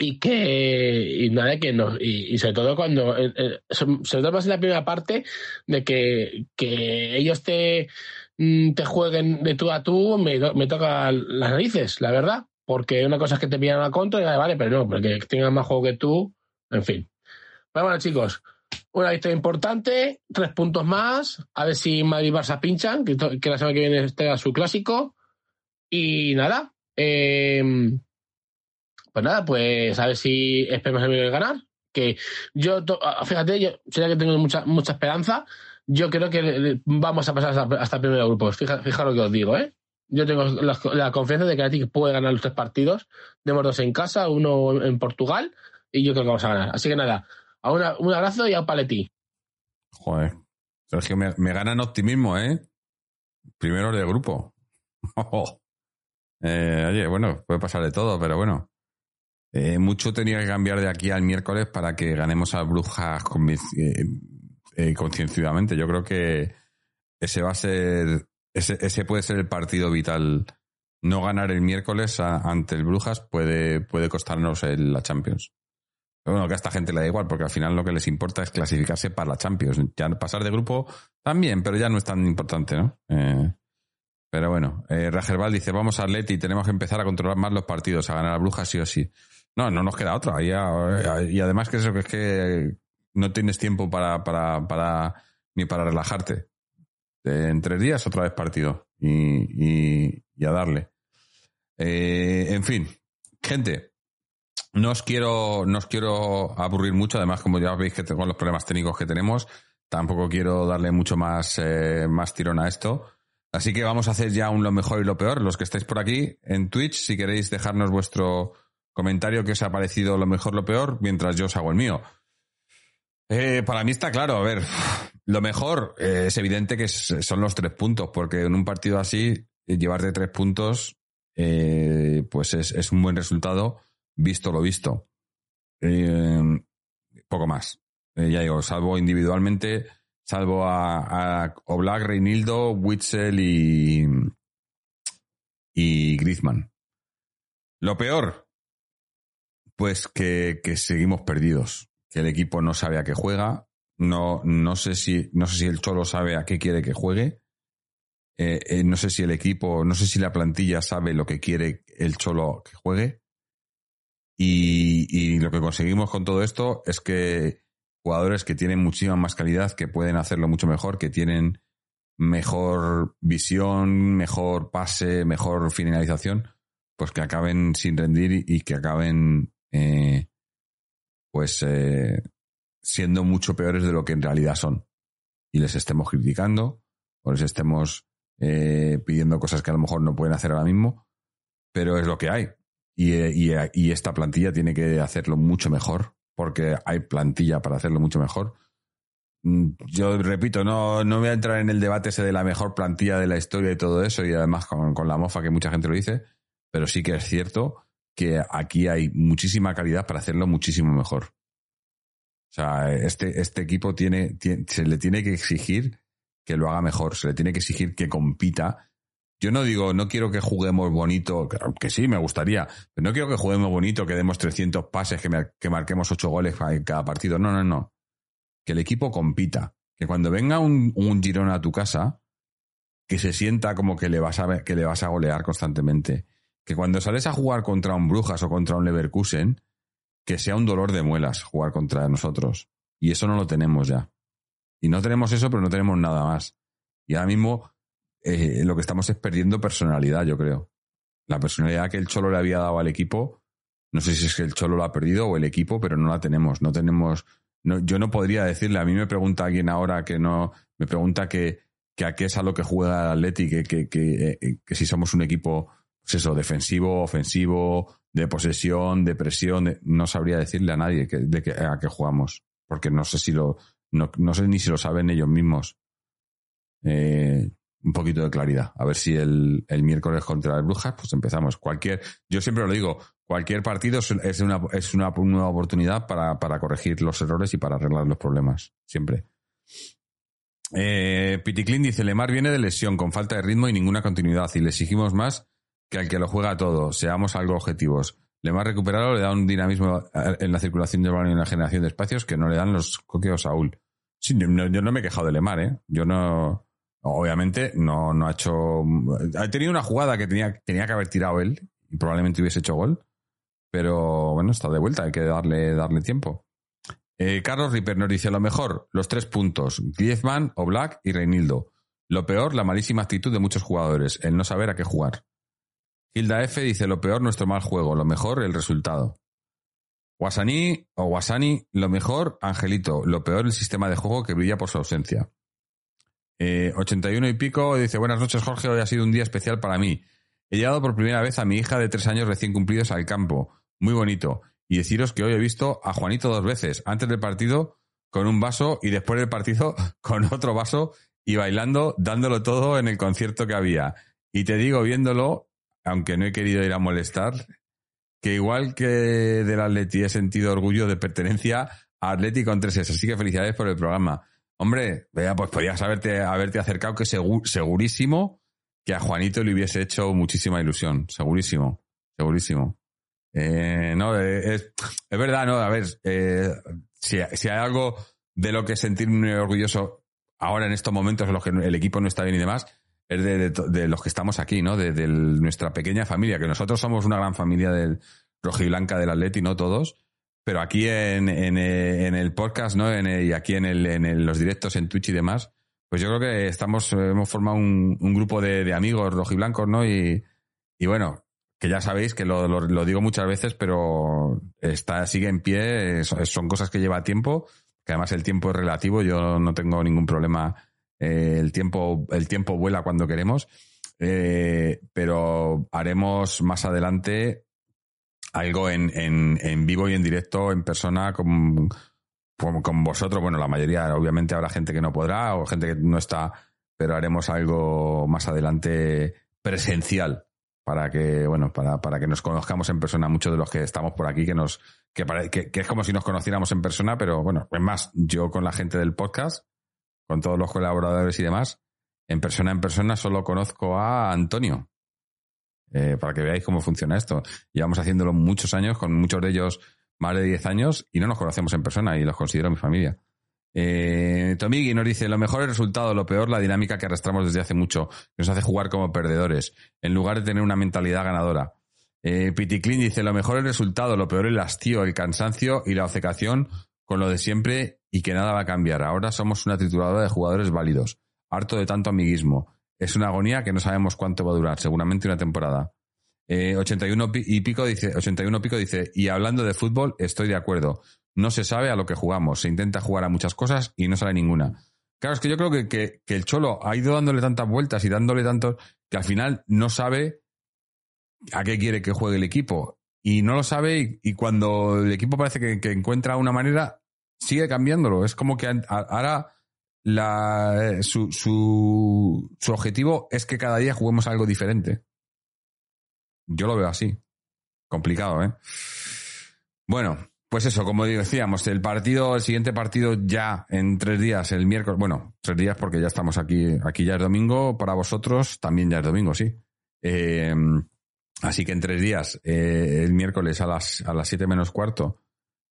[SPEAKER 9] Y que, y nada, que no, y, sobre todo cuando, eh, eh, sobre todo más en la primera parte, de que, que ellos te, mm, te jueguen de tú a tú, me, me toca las narices, la verdad. Porque una cosa es que te pillan a contra y vale, pero no, porque tengan más juego que tú, en fin. Pero bueno, chicos, una victoria importante, tres puntos más, a ver si Madrid y Barça pinchan, que, la semana que viene esté a su clásico. Y nada, eh, pues nada, pues a ver si esperemos el ganar. Que yo, fíjate, yo sería que tengo mucha, mucha esperanza. Yo creo que vamos a pasar hasta, el primer grupo. Fija- Fijaros lo que os digo, ¿eh? Yo tengo la, confianza de que Athletic puede ganar los tres partidos. Tenemos dos en casa, uno en Portugal, y yo creo que vamos a ganar. Así que nada, a una- un abrazo y a un paletí.
[SPEAKER 2] Joder. Sergio, me, me ganan optimismo, ¿eh? Primero de grupo. Eh, oye, bueno, puede pasar de todo, pero bueno. Eh, mucho tenía que cambiar de aquí al miércoles para que ganemos a Brujas eh, eh, concienzudamente. Yo creo que ese va a ser, ese, ese puede ser el partido vital. No ganar el miércoles ante el Brujas puede, puede costarnos el- la Champions. Bueno, que a esta gente le da igual, porque al final lo que les importa es clasificarse para la Champions. Ya pasar de grupo también, pero ya no es tan importante, ¿no? Eh, pero bueno, eh, dice, vamos a Atleti, tenemos que empezar a controlar más los partidos, a ganar a Brujas sí o sí. No, no nos queda otra. Ya- y además que eso que es que no tienes tiempo para, para, para ni para relajarte. Eh, En tres días otra vez partido. Y, y, y a darle. Eh, en fin, gente, no os quiero, no os quiero aburrir mucho, además, como ya veis que tengo los problemas técnicos que tenemos, tampoco quiero darle mucho más, eh, más tirón a esto. Así que vamos a hacer ya un lo mejor y lo peor. Los que estáis por aquí en Twitch, si queréis dejarnos vuestro comentario que os ha parecido lo mejor, lo peor, mientras yo os hago el mío. Eh, para mí está claro, a ver, lo mejor eh, es evidente que son los tres puntos, porque en un partido así, llevarte tres puntos, eh, pues es, es un buen resultado, visto lo visto. Eh, poco más. Eh, ya digo, salvo individualmente, salvo a, a Oblak, Reinildo, Witzel y, y Griezmann. Lo peor, pues que, que seguimos perdidos, que el equipo no sabe a qué juega, no, no sé si, no sé si el Cholo sabe a qué quiere que juegue, eh, no sé si el equipo, no sé si la plantilla sabe lo que quiere el Cholo que juegue. Y, lo que conseguimos con todo esto es que jugadores que tienen muchísima más calidad, que pueden hacerlo mucho mejor, que tienen mejor visión, mejor pase, mejor finalización, pues que acaben sin rendir y, y que acaben eh, pues eh, siendo mucho peores de lo que en realidad son. Y les estemos criticando, o les estemos eh, pidiendo cosas que a lo mejor no pueden hacer ahora mismo, pero es lo que hay. Y, y, esta plantilla tiene que hacerlo mucho mejor, porque hay plantilla para hacerlo mucho mejor. Mm, Yo repito, no, no voy a entrar en el debate de la mejor plantilla de la historia y todo eso, y además con, con la mofa que mucha gente lo dice, pero sí que es cierto que aquí hay muchísima calidad para hacerlo muchísimo mejor. O sea, este, este equipo tiene, se le tiene que exigir que lo haga mejor, se le tiene que exigir que compita. Yo no digo, no quiero que juguemos bonito, que, sí, me gustaría, pero no quiero que juguemos bonito, que demos 300 pases, que, marquemos 8 goles en cada partido. No, no, no. Que el equipo compita. Que cuando venga un, un a tu casa, que se sienta como que le vas a, que le vas a golear constantemente. Que cuando sales a jugar contra un Brujas o contra un Leverkusen, que sea un dolor de muelas jugar contra nosotros. Y eso no lo tenemos ya. Y no tenemos eso, pero no tenemos nada más. Y ahora mismo eh, lo que estamos es perdiendo personalidad, yo creo. La personalidad que el Cholo le había dado al equipo, no sé si es que el Cholo lo ha perdido o el equipo, pero no la tenemos. No tenemos. No, yo no podría decirle, a mí me pregunta alguien ahora que no. Me pregunta que, que a qué es a lo que juega el Atleti, que, que, que, eh, si somos un equipo, pues eso, defensivo, ofensivo, de posesión, de presión, no sabría decirle a nadie de que, a qué jugamos. porque no sé si lo, no, no sé ni si lo saben ellos mismos. Eh, un poquito de claridad. A ver si el, el miércoles contra las Brujas, pues empezamos. Cualquier, yo siempre lo digo, cualquier partido es una, es una nueva oportunidad para, para corregir los errores y para arreglar los problemas. Siempre. Eh, Piticlin dice, Lemar viene de lesión, con falta de ritmo y ninguna continuidad, y le exigimos más que al que lo juega todo. Seamos algo objetivos. Lemar recuperado le da un dinamismo en la circulación del balón y en la generación de espacios que no le dan los coqueos a Saúl. Sí, no- yo no me he quejado de Lemar, ¿eh? Yo no... Obviamente no, no ha hecho... Ha tenido una jugada que tenía, tenía que haber tirado él y probablemente hubiese hecho gol. Pero bueno, está de vuelta, hay que darle, darle tiempo. Eh, Carlos Ripper nos dice lo mejor, los tres puntos, Griezmann, Oblak y Reinildo. Lo peor, la malísima actitud de muchos jugadores, el no saber a qué jugar. Hilda F dice lo peor, nuestro mal juego, lo mejor, el resultado. Wasani o Wasani, lo mejor, Angelito, lo peor, el sistema de juego que brilla por su ausencia. Eh, 81 y pico dice buenas noches Jorge, hoy ha sido un día especial para mí. He llevado por primera vez a mi hija de tres años recién cumplidos al campo. Muy bonito. Y deciros que hoy he visto a Juanito dos veces. Antes del partido con un vaso y después del partido con otro vaso y bailando, dándolo todo en el concierto que había. Y te digo, viéndolo, aunque no he querido ir a molestar, que igual que del Atleti he sentido orgullo de pertenencia a Atleti con tres S. Así que felicidades por el programa. Hombre, pues podías haberte, haberte acercado que segu- segurísimo que a Juanito le hubiese hecho muchísima ilusión. Segurísimo, segurísimo. Eh, no, eh, es, es verdad, no, a ver, eh, si, si hay algo de lo que sentirme orgulloso ahora en estos momentos en los que el equipo no está bien y demás, es de, de los que estamos aquí, ¿no? De, de nuestra pequeña familia, que nosotros somos una gran familia del rojiblanca del Atleti, no todos, pero aquí en, en, eh, en el podcast, ¿no? En el- y aquí en, el, en los directos en Twitch y demás, pues yo creo que estamos, eh, hemos formado un, grupo de, amigos rojiblancos, ¿no? Y, bueno, que ya sabéis que lo, digo muchas veces, pero está, sigue en pie, son cosas que lleva tiempo, que además el tiempo es relativo, yo no tengo ningún problema, eh, el tiempo, el tiempo vuela cuando queremos, eh, pero haremos más adelante algo en, en, en vivo y en directo, en persona, con, con, vosotros. Bueno, la mayoría, obviamente habrá gente que no podrá o gente que no está, pero haremos algo más adelante presencial para que, bueno, para, para que nos conozcamos en persona. Muchos de los que estamos por aquí, que nos, que, pare- que, que es como si nos conociéramos en persona, pero bueno, es más, yo con la gente del podcast, con todos los colaboradores y demás, en persona en persona solo conozco a Antonio. Eh, para que veáis cómo funciona esto. Llevamos haciéndolo muchos años, con muchos de ellos más de 10 años, y no nos conocemos en persona y los considero mi familia. Eh, Tomigui nos dice, lo mejor el resultado, lo peor la dinámica que arrastramos desde hace mucho, que nos hace jugar como perdedores, en lugar de tener una mentalidad ganadora. Eh, Piticlin dice, lo mejor el resultado, lo peor el hastío, el cansancio y la obcecación con lo de siempre y que nada va a cambiar. Ahora somos una trituradora de jugadores válidos, harto de tanto amiguismo. Es una agonía que no sabemos cuánto va a durar, seguramente una temporada. Eh, 81 pi- y pico dice, 81 pico dice, y hablando de fútbol, estoy de acuerdo. No se sabe a lo que jugamos, se intenta jugar a muchas cosas y no sale ninguna. Claro, es que yo creo que, que, el Cholo ha ido dándole tantas vueltas y dándole tantos que al final no sabe a qué quiere que juegue el equipo. Y no lo sabe y, cuando el equipo parece que, que encuentra una manera, sigue cambiándolo. Es como que ahora la, eh, su, su, su objetivo es que cada día juguemos algo diferente. Yo lo veo así. Complicado, ¿eh? Bueno, pues eso, como decíamos, el partido, el siguiente partido ya en tres días, el miércoles, bueno, tres días porque ya estamos aquí, aquí ya es domingo, para vosotros también ya es domingo, sí. Eh, así que en tres días, eh, el miércoles a las, a las siete menos cuarto,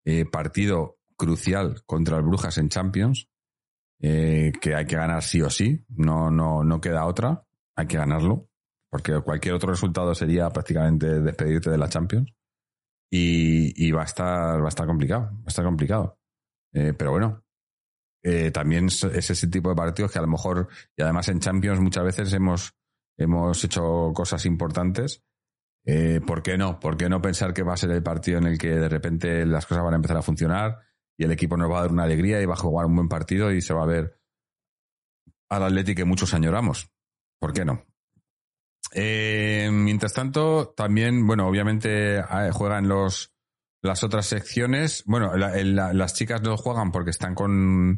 [SPEAKER 2] eh, partido crucial contra el Brujas en Champions, eh, que hay que ganar sí o sí, no, no, no queda otra, hay que ganarlo, porque cualquier otro resultado sería prácticamente despedirte de la Champions. Y, y va a estar va a estar complicado va a estar complicado. Eh, pero bueno. Eh, también es es ese tipo de partidos que a lo mejor y además en Champions muchas veces hemos hemos hecho cosas importantes. Eh, ¿por qué no? ¿por qué no pensar que va a ser el partido en el que de repente las cosas van a empezar a funcionar y el equipo nos va a dar una alegría y va a jugar un buen partido y se va a ver al Atlético que muchos añoramos. ¿por qué no? Eh, mientras tanto, también, bueno, obviamente eh, juegan los, las otras secciones, bueno, la- la- las chicas no juegan porque están con,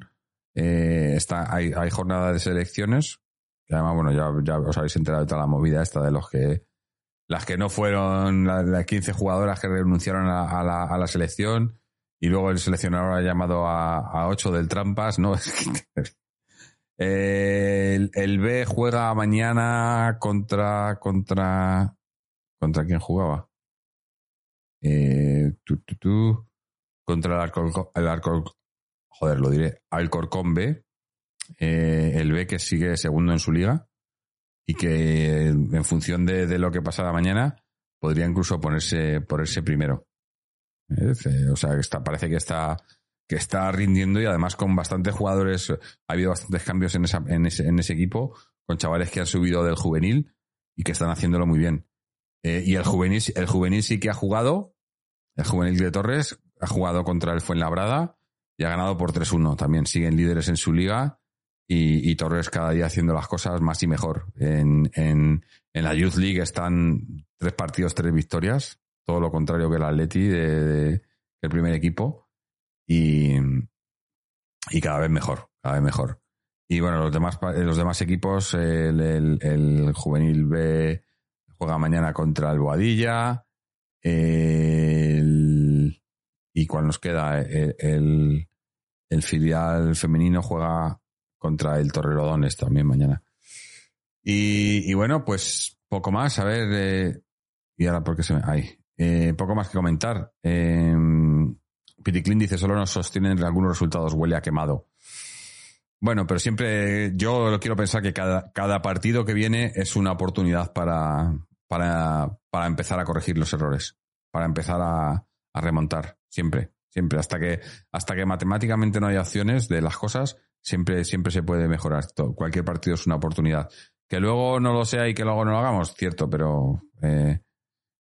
[SPEAKER 2] eh, está, hay, hay jornada de selecciones, que además, bueno, ya, ya os habéis enterado de toda la movida esta de los que, las que no fueron, la- las 15 jugadoras que renunciaron a, a la, a la selección, y luego el seleccionador ha llamado a, a 8 del Trampas, ¿no? Eh, el, el B juega mañana contra, contra, ¿contra quién jugaba? Eh, contra el el Alcor- joder, lo diré, Alcorcón B, eh, el B que sigue segundo en su liga y que en función de, de lo que pasara mañana podría incluso ponerse, ponerse primero. Eh, O sea, está, parece que está, que está rindiendo y además con bastantes jugadores, ha habido bastantes cambios en, esa, en, ese, en ese equipo, con chavales que han subido del juvenil y que están haciéndolo muy bien. Eh, y el juvenil, el juvenil sí que ha jugado, el juvenil de Torres ha jugado contra el Fuenlabrada y ha ganado por 3-1. También siguen líderes en su liga y, Torres cada día haciendo las cosas más y mejor. En, en la Youth League están tres partidos, tres victorias, todo lo contrario que el Atleti de, de- el primer equipo y, y cada vez mejor, cada vez mejor. Y bueno, los demás, los demás equipos, el, el- el juvenil B juega mañana contra el Boadilla, el, y cuál nos queda, el, el, el filial femenino juega contra el Torrelodones también mañana. Y, y bueno, pues poco más, a ver, eh, y ahora porque se me... Ay, eh, poco más que comentar. Eh, Piticlin dice, solo nos sostienen algunos resultados, huele a quemado. Bueno, pero siempre yo quiero pensar que cada, cada partido que viene es una oportunidad para, para, para empezar a corregir los errores, para empezar a, a remontar, siempre, siempre, hasta que, hasta que matemáticamente no haya opciones de las cosas, siempre, siempre se puede mejorar. Cualquier partido es una oportunidad. Que luego no lo sea y que luego no lo hagamos, cierto, pero eh,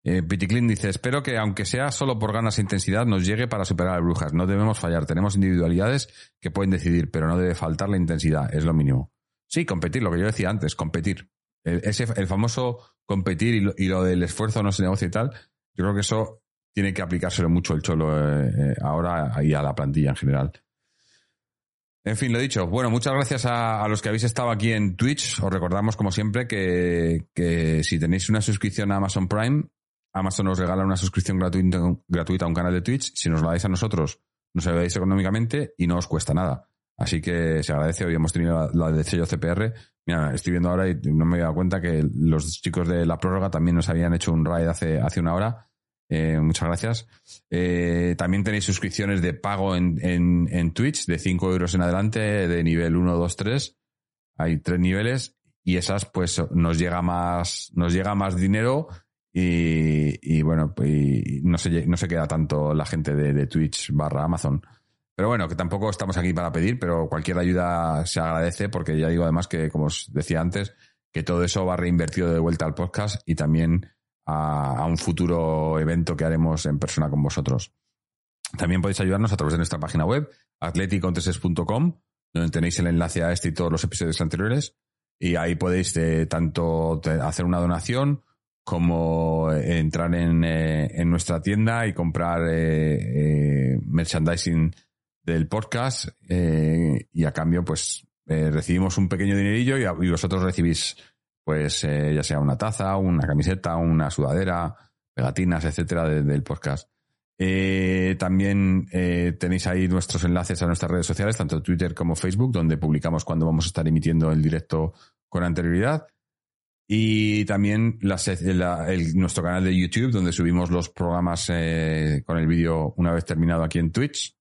[SPEAKER 2] eh, Piticlin dice, espero que aunque sea solo por ganas e intensidad nos llegue para superar a Brujas. No debemos fallar. Tenemos individualidades que pueden decidir, pero no debe faltar la intensidad. Es lo mínimo. Sí, competir, lo que yo decía antes, competir. El, ese, el famoso competir y lo, del esfuerzo no se negocia y tal, yo creo que eso tiene que aplicárselo mucho el Cholo eh, eh, ahora y a la plantilla en general. En fin, lo dicho. Bueno, muchas gracias a, a los que habéis estado aquí en Twitch. Os recordamos, como siempre, que, que si tenéis una suscripción a Amazon Prime, Amazon os regala una suscripción gratuita, gratuita a un canal de Twitch. Si nos la dais a nosotros, nos ayudáis económicamente y no os cuesta nada. Así que se agradece. Hoy hemos tenido la, la de sello CPR. Mira, estoy viendo ahora y no me he dado cuenta que los chicos de la prórroga también nos habían hecho un raid hace, hace una hora. Eh, muchas gracias. Eh, también tenéis suscripciones de pago en, en, en Twitch de 5 euros en adelante, de nivel 1, 2, 3. Hay tres niveles y esas pues nos llega más, nos llega más dinero y, y bueno, y no se, no se queda tanto la gente de, Twitch barra Amazon. Pero bueno, que tampoco estamos aquí para pedir, pero cualquier ayuda se agradece porque ya digo además que, como os decía antes, que todo eso va reinvertido de vuelta al podcast y también a, a un futuro evento que haremos en persona con vosotros. También podéis ayudarnos a través de nuestra página web, atleticontreses.com, donde tenéis el enlace a este y todos los episodios anteriores. Y ahí podéis eh, tanto hacer una donación como eh, entrar en, eh, en nuestra tienda y comprar eh, merchandising del podcast y a cambio pues recibimos un pequeño dinerillo y, y vosotros recibís pues ya sea una taza, una camiseta, una sudadera, pegatinas, etcétera de- del podcast. También tenéis ahí nuestros enlaces a nuestras redes sociales, tanto Twitter como Facebook, donde publicamos cuando vamos a estar emitiendo el directo con anterioridad. Y también la la- el- nuestro canal de YouTube, donde subimos los programas eh, con el vídeo una vez terminado aquí en Twitch.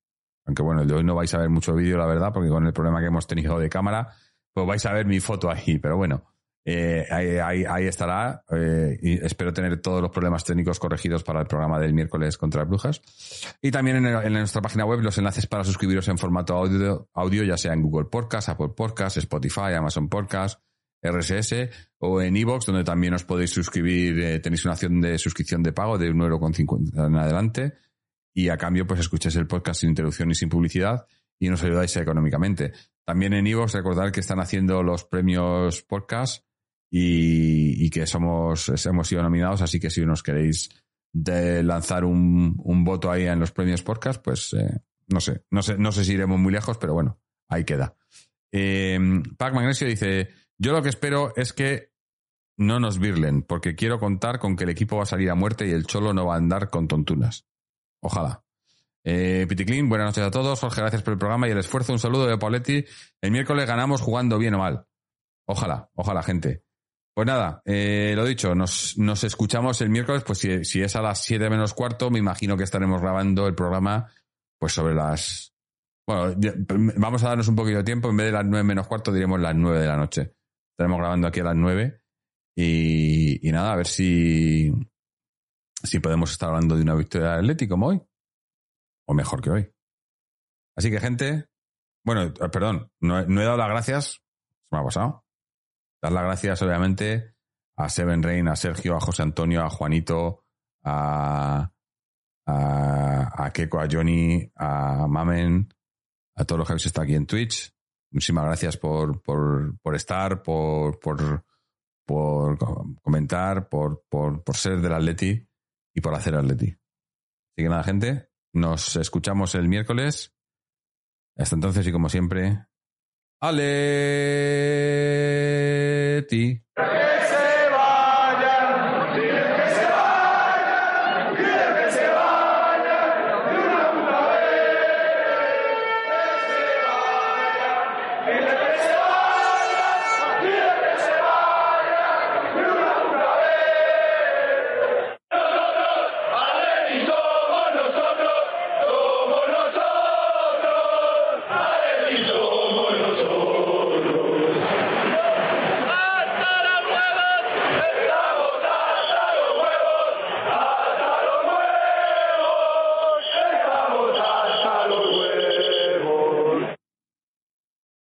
[SPEAKER 2] Aunque bueno, de hoy no vais a ver mucho vídeo, la verdad, porque con el problema que hemos tenido de cámara, pues vais a ver mi foto ahí. Pero bueno, eh, ahí, ahí- ahí estará. eh, y espero tener todos los problemas técnicos corregidos para el programa del miércoles contra brujas. Y también en, en nuestra página web los enlaces para suscribiros en formato audio, audio, ya sea en Google Podcast, Apple Podcast, Spotify, Amazon Podcast, RSS o en iVoox, donde también os podéis suscribir, eh, tenéis una opción de suscripción de pago de 1,50€ en adelante y a cambio pues escucháis el podcast sin interrupción y sin publicidad y nos ayudáis económicamente. También en iVoox recordad que están haciendo los premios podcast y, y que somos hemos sido nominados, así que si nos queréis de lanzar un, un voto ahí en los premios podcast, pues eh, no sé, no sé, no sé si iremos muy lejos, pero bueno, ahí queda. Eh, Pac Magnesio dice, yo lo que espero es que no nos virlen, porque quiero contar con que el equipo va a salir a muerte y el Cholo no va a andar con tontunas. Ojalá. Eh, Piticlin, buenas noches a todos. Jorge, gracias por el programa y el esfuerzo. Un saludo de Pauletti. El miércoles ganamos jugando bien o mal. Ojalá, ojalá, gente. Pues nada, eh, lo dicho, nos, escuchamos el miércoles, pues si, es a las 7 menos cuarto, me imagino que estaremos grabando el programa pues sobre las... Bueno, vamos a darnos un poquito de tiempo, en vez de las 9 menos cuarto diremos las 9 de la noche. Estaremos grabando aquí a las 9 y, nada, a ver si, si podemos estar hablando de una victoria del Atleti como hoy. O mejor que hoy. Así que, gente, bueno, eh, perdón, no, no he dado las gracias, se me ha pasado. Dar las gracias, obviamente, a Seven Rain, a Sergio, a José Antonio, a Juanito, a, a, a Keiko, a Johnny, a Mamen, a todos los que habéis estado aquí en Twitch. Muchísimas gracias por, por, estar, por, por, por co- comentar, por, por, por ser del Atleti y por hacer Atleti. Así que nada, gente, nos escuchamos el miércoles. Hasta entonces y como siempre, Aleti.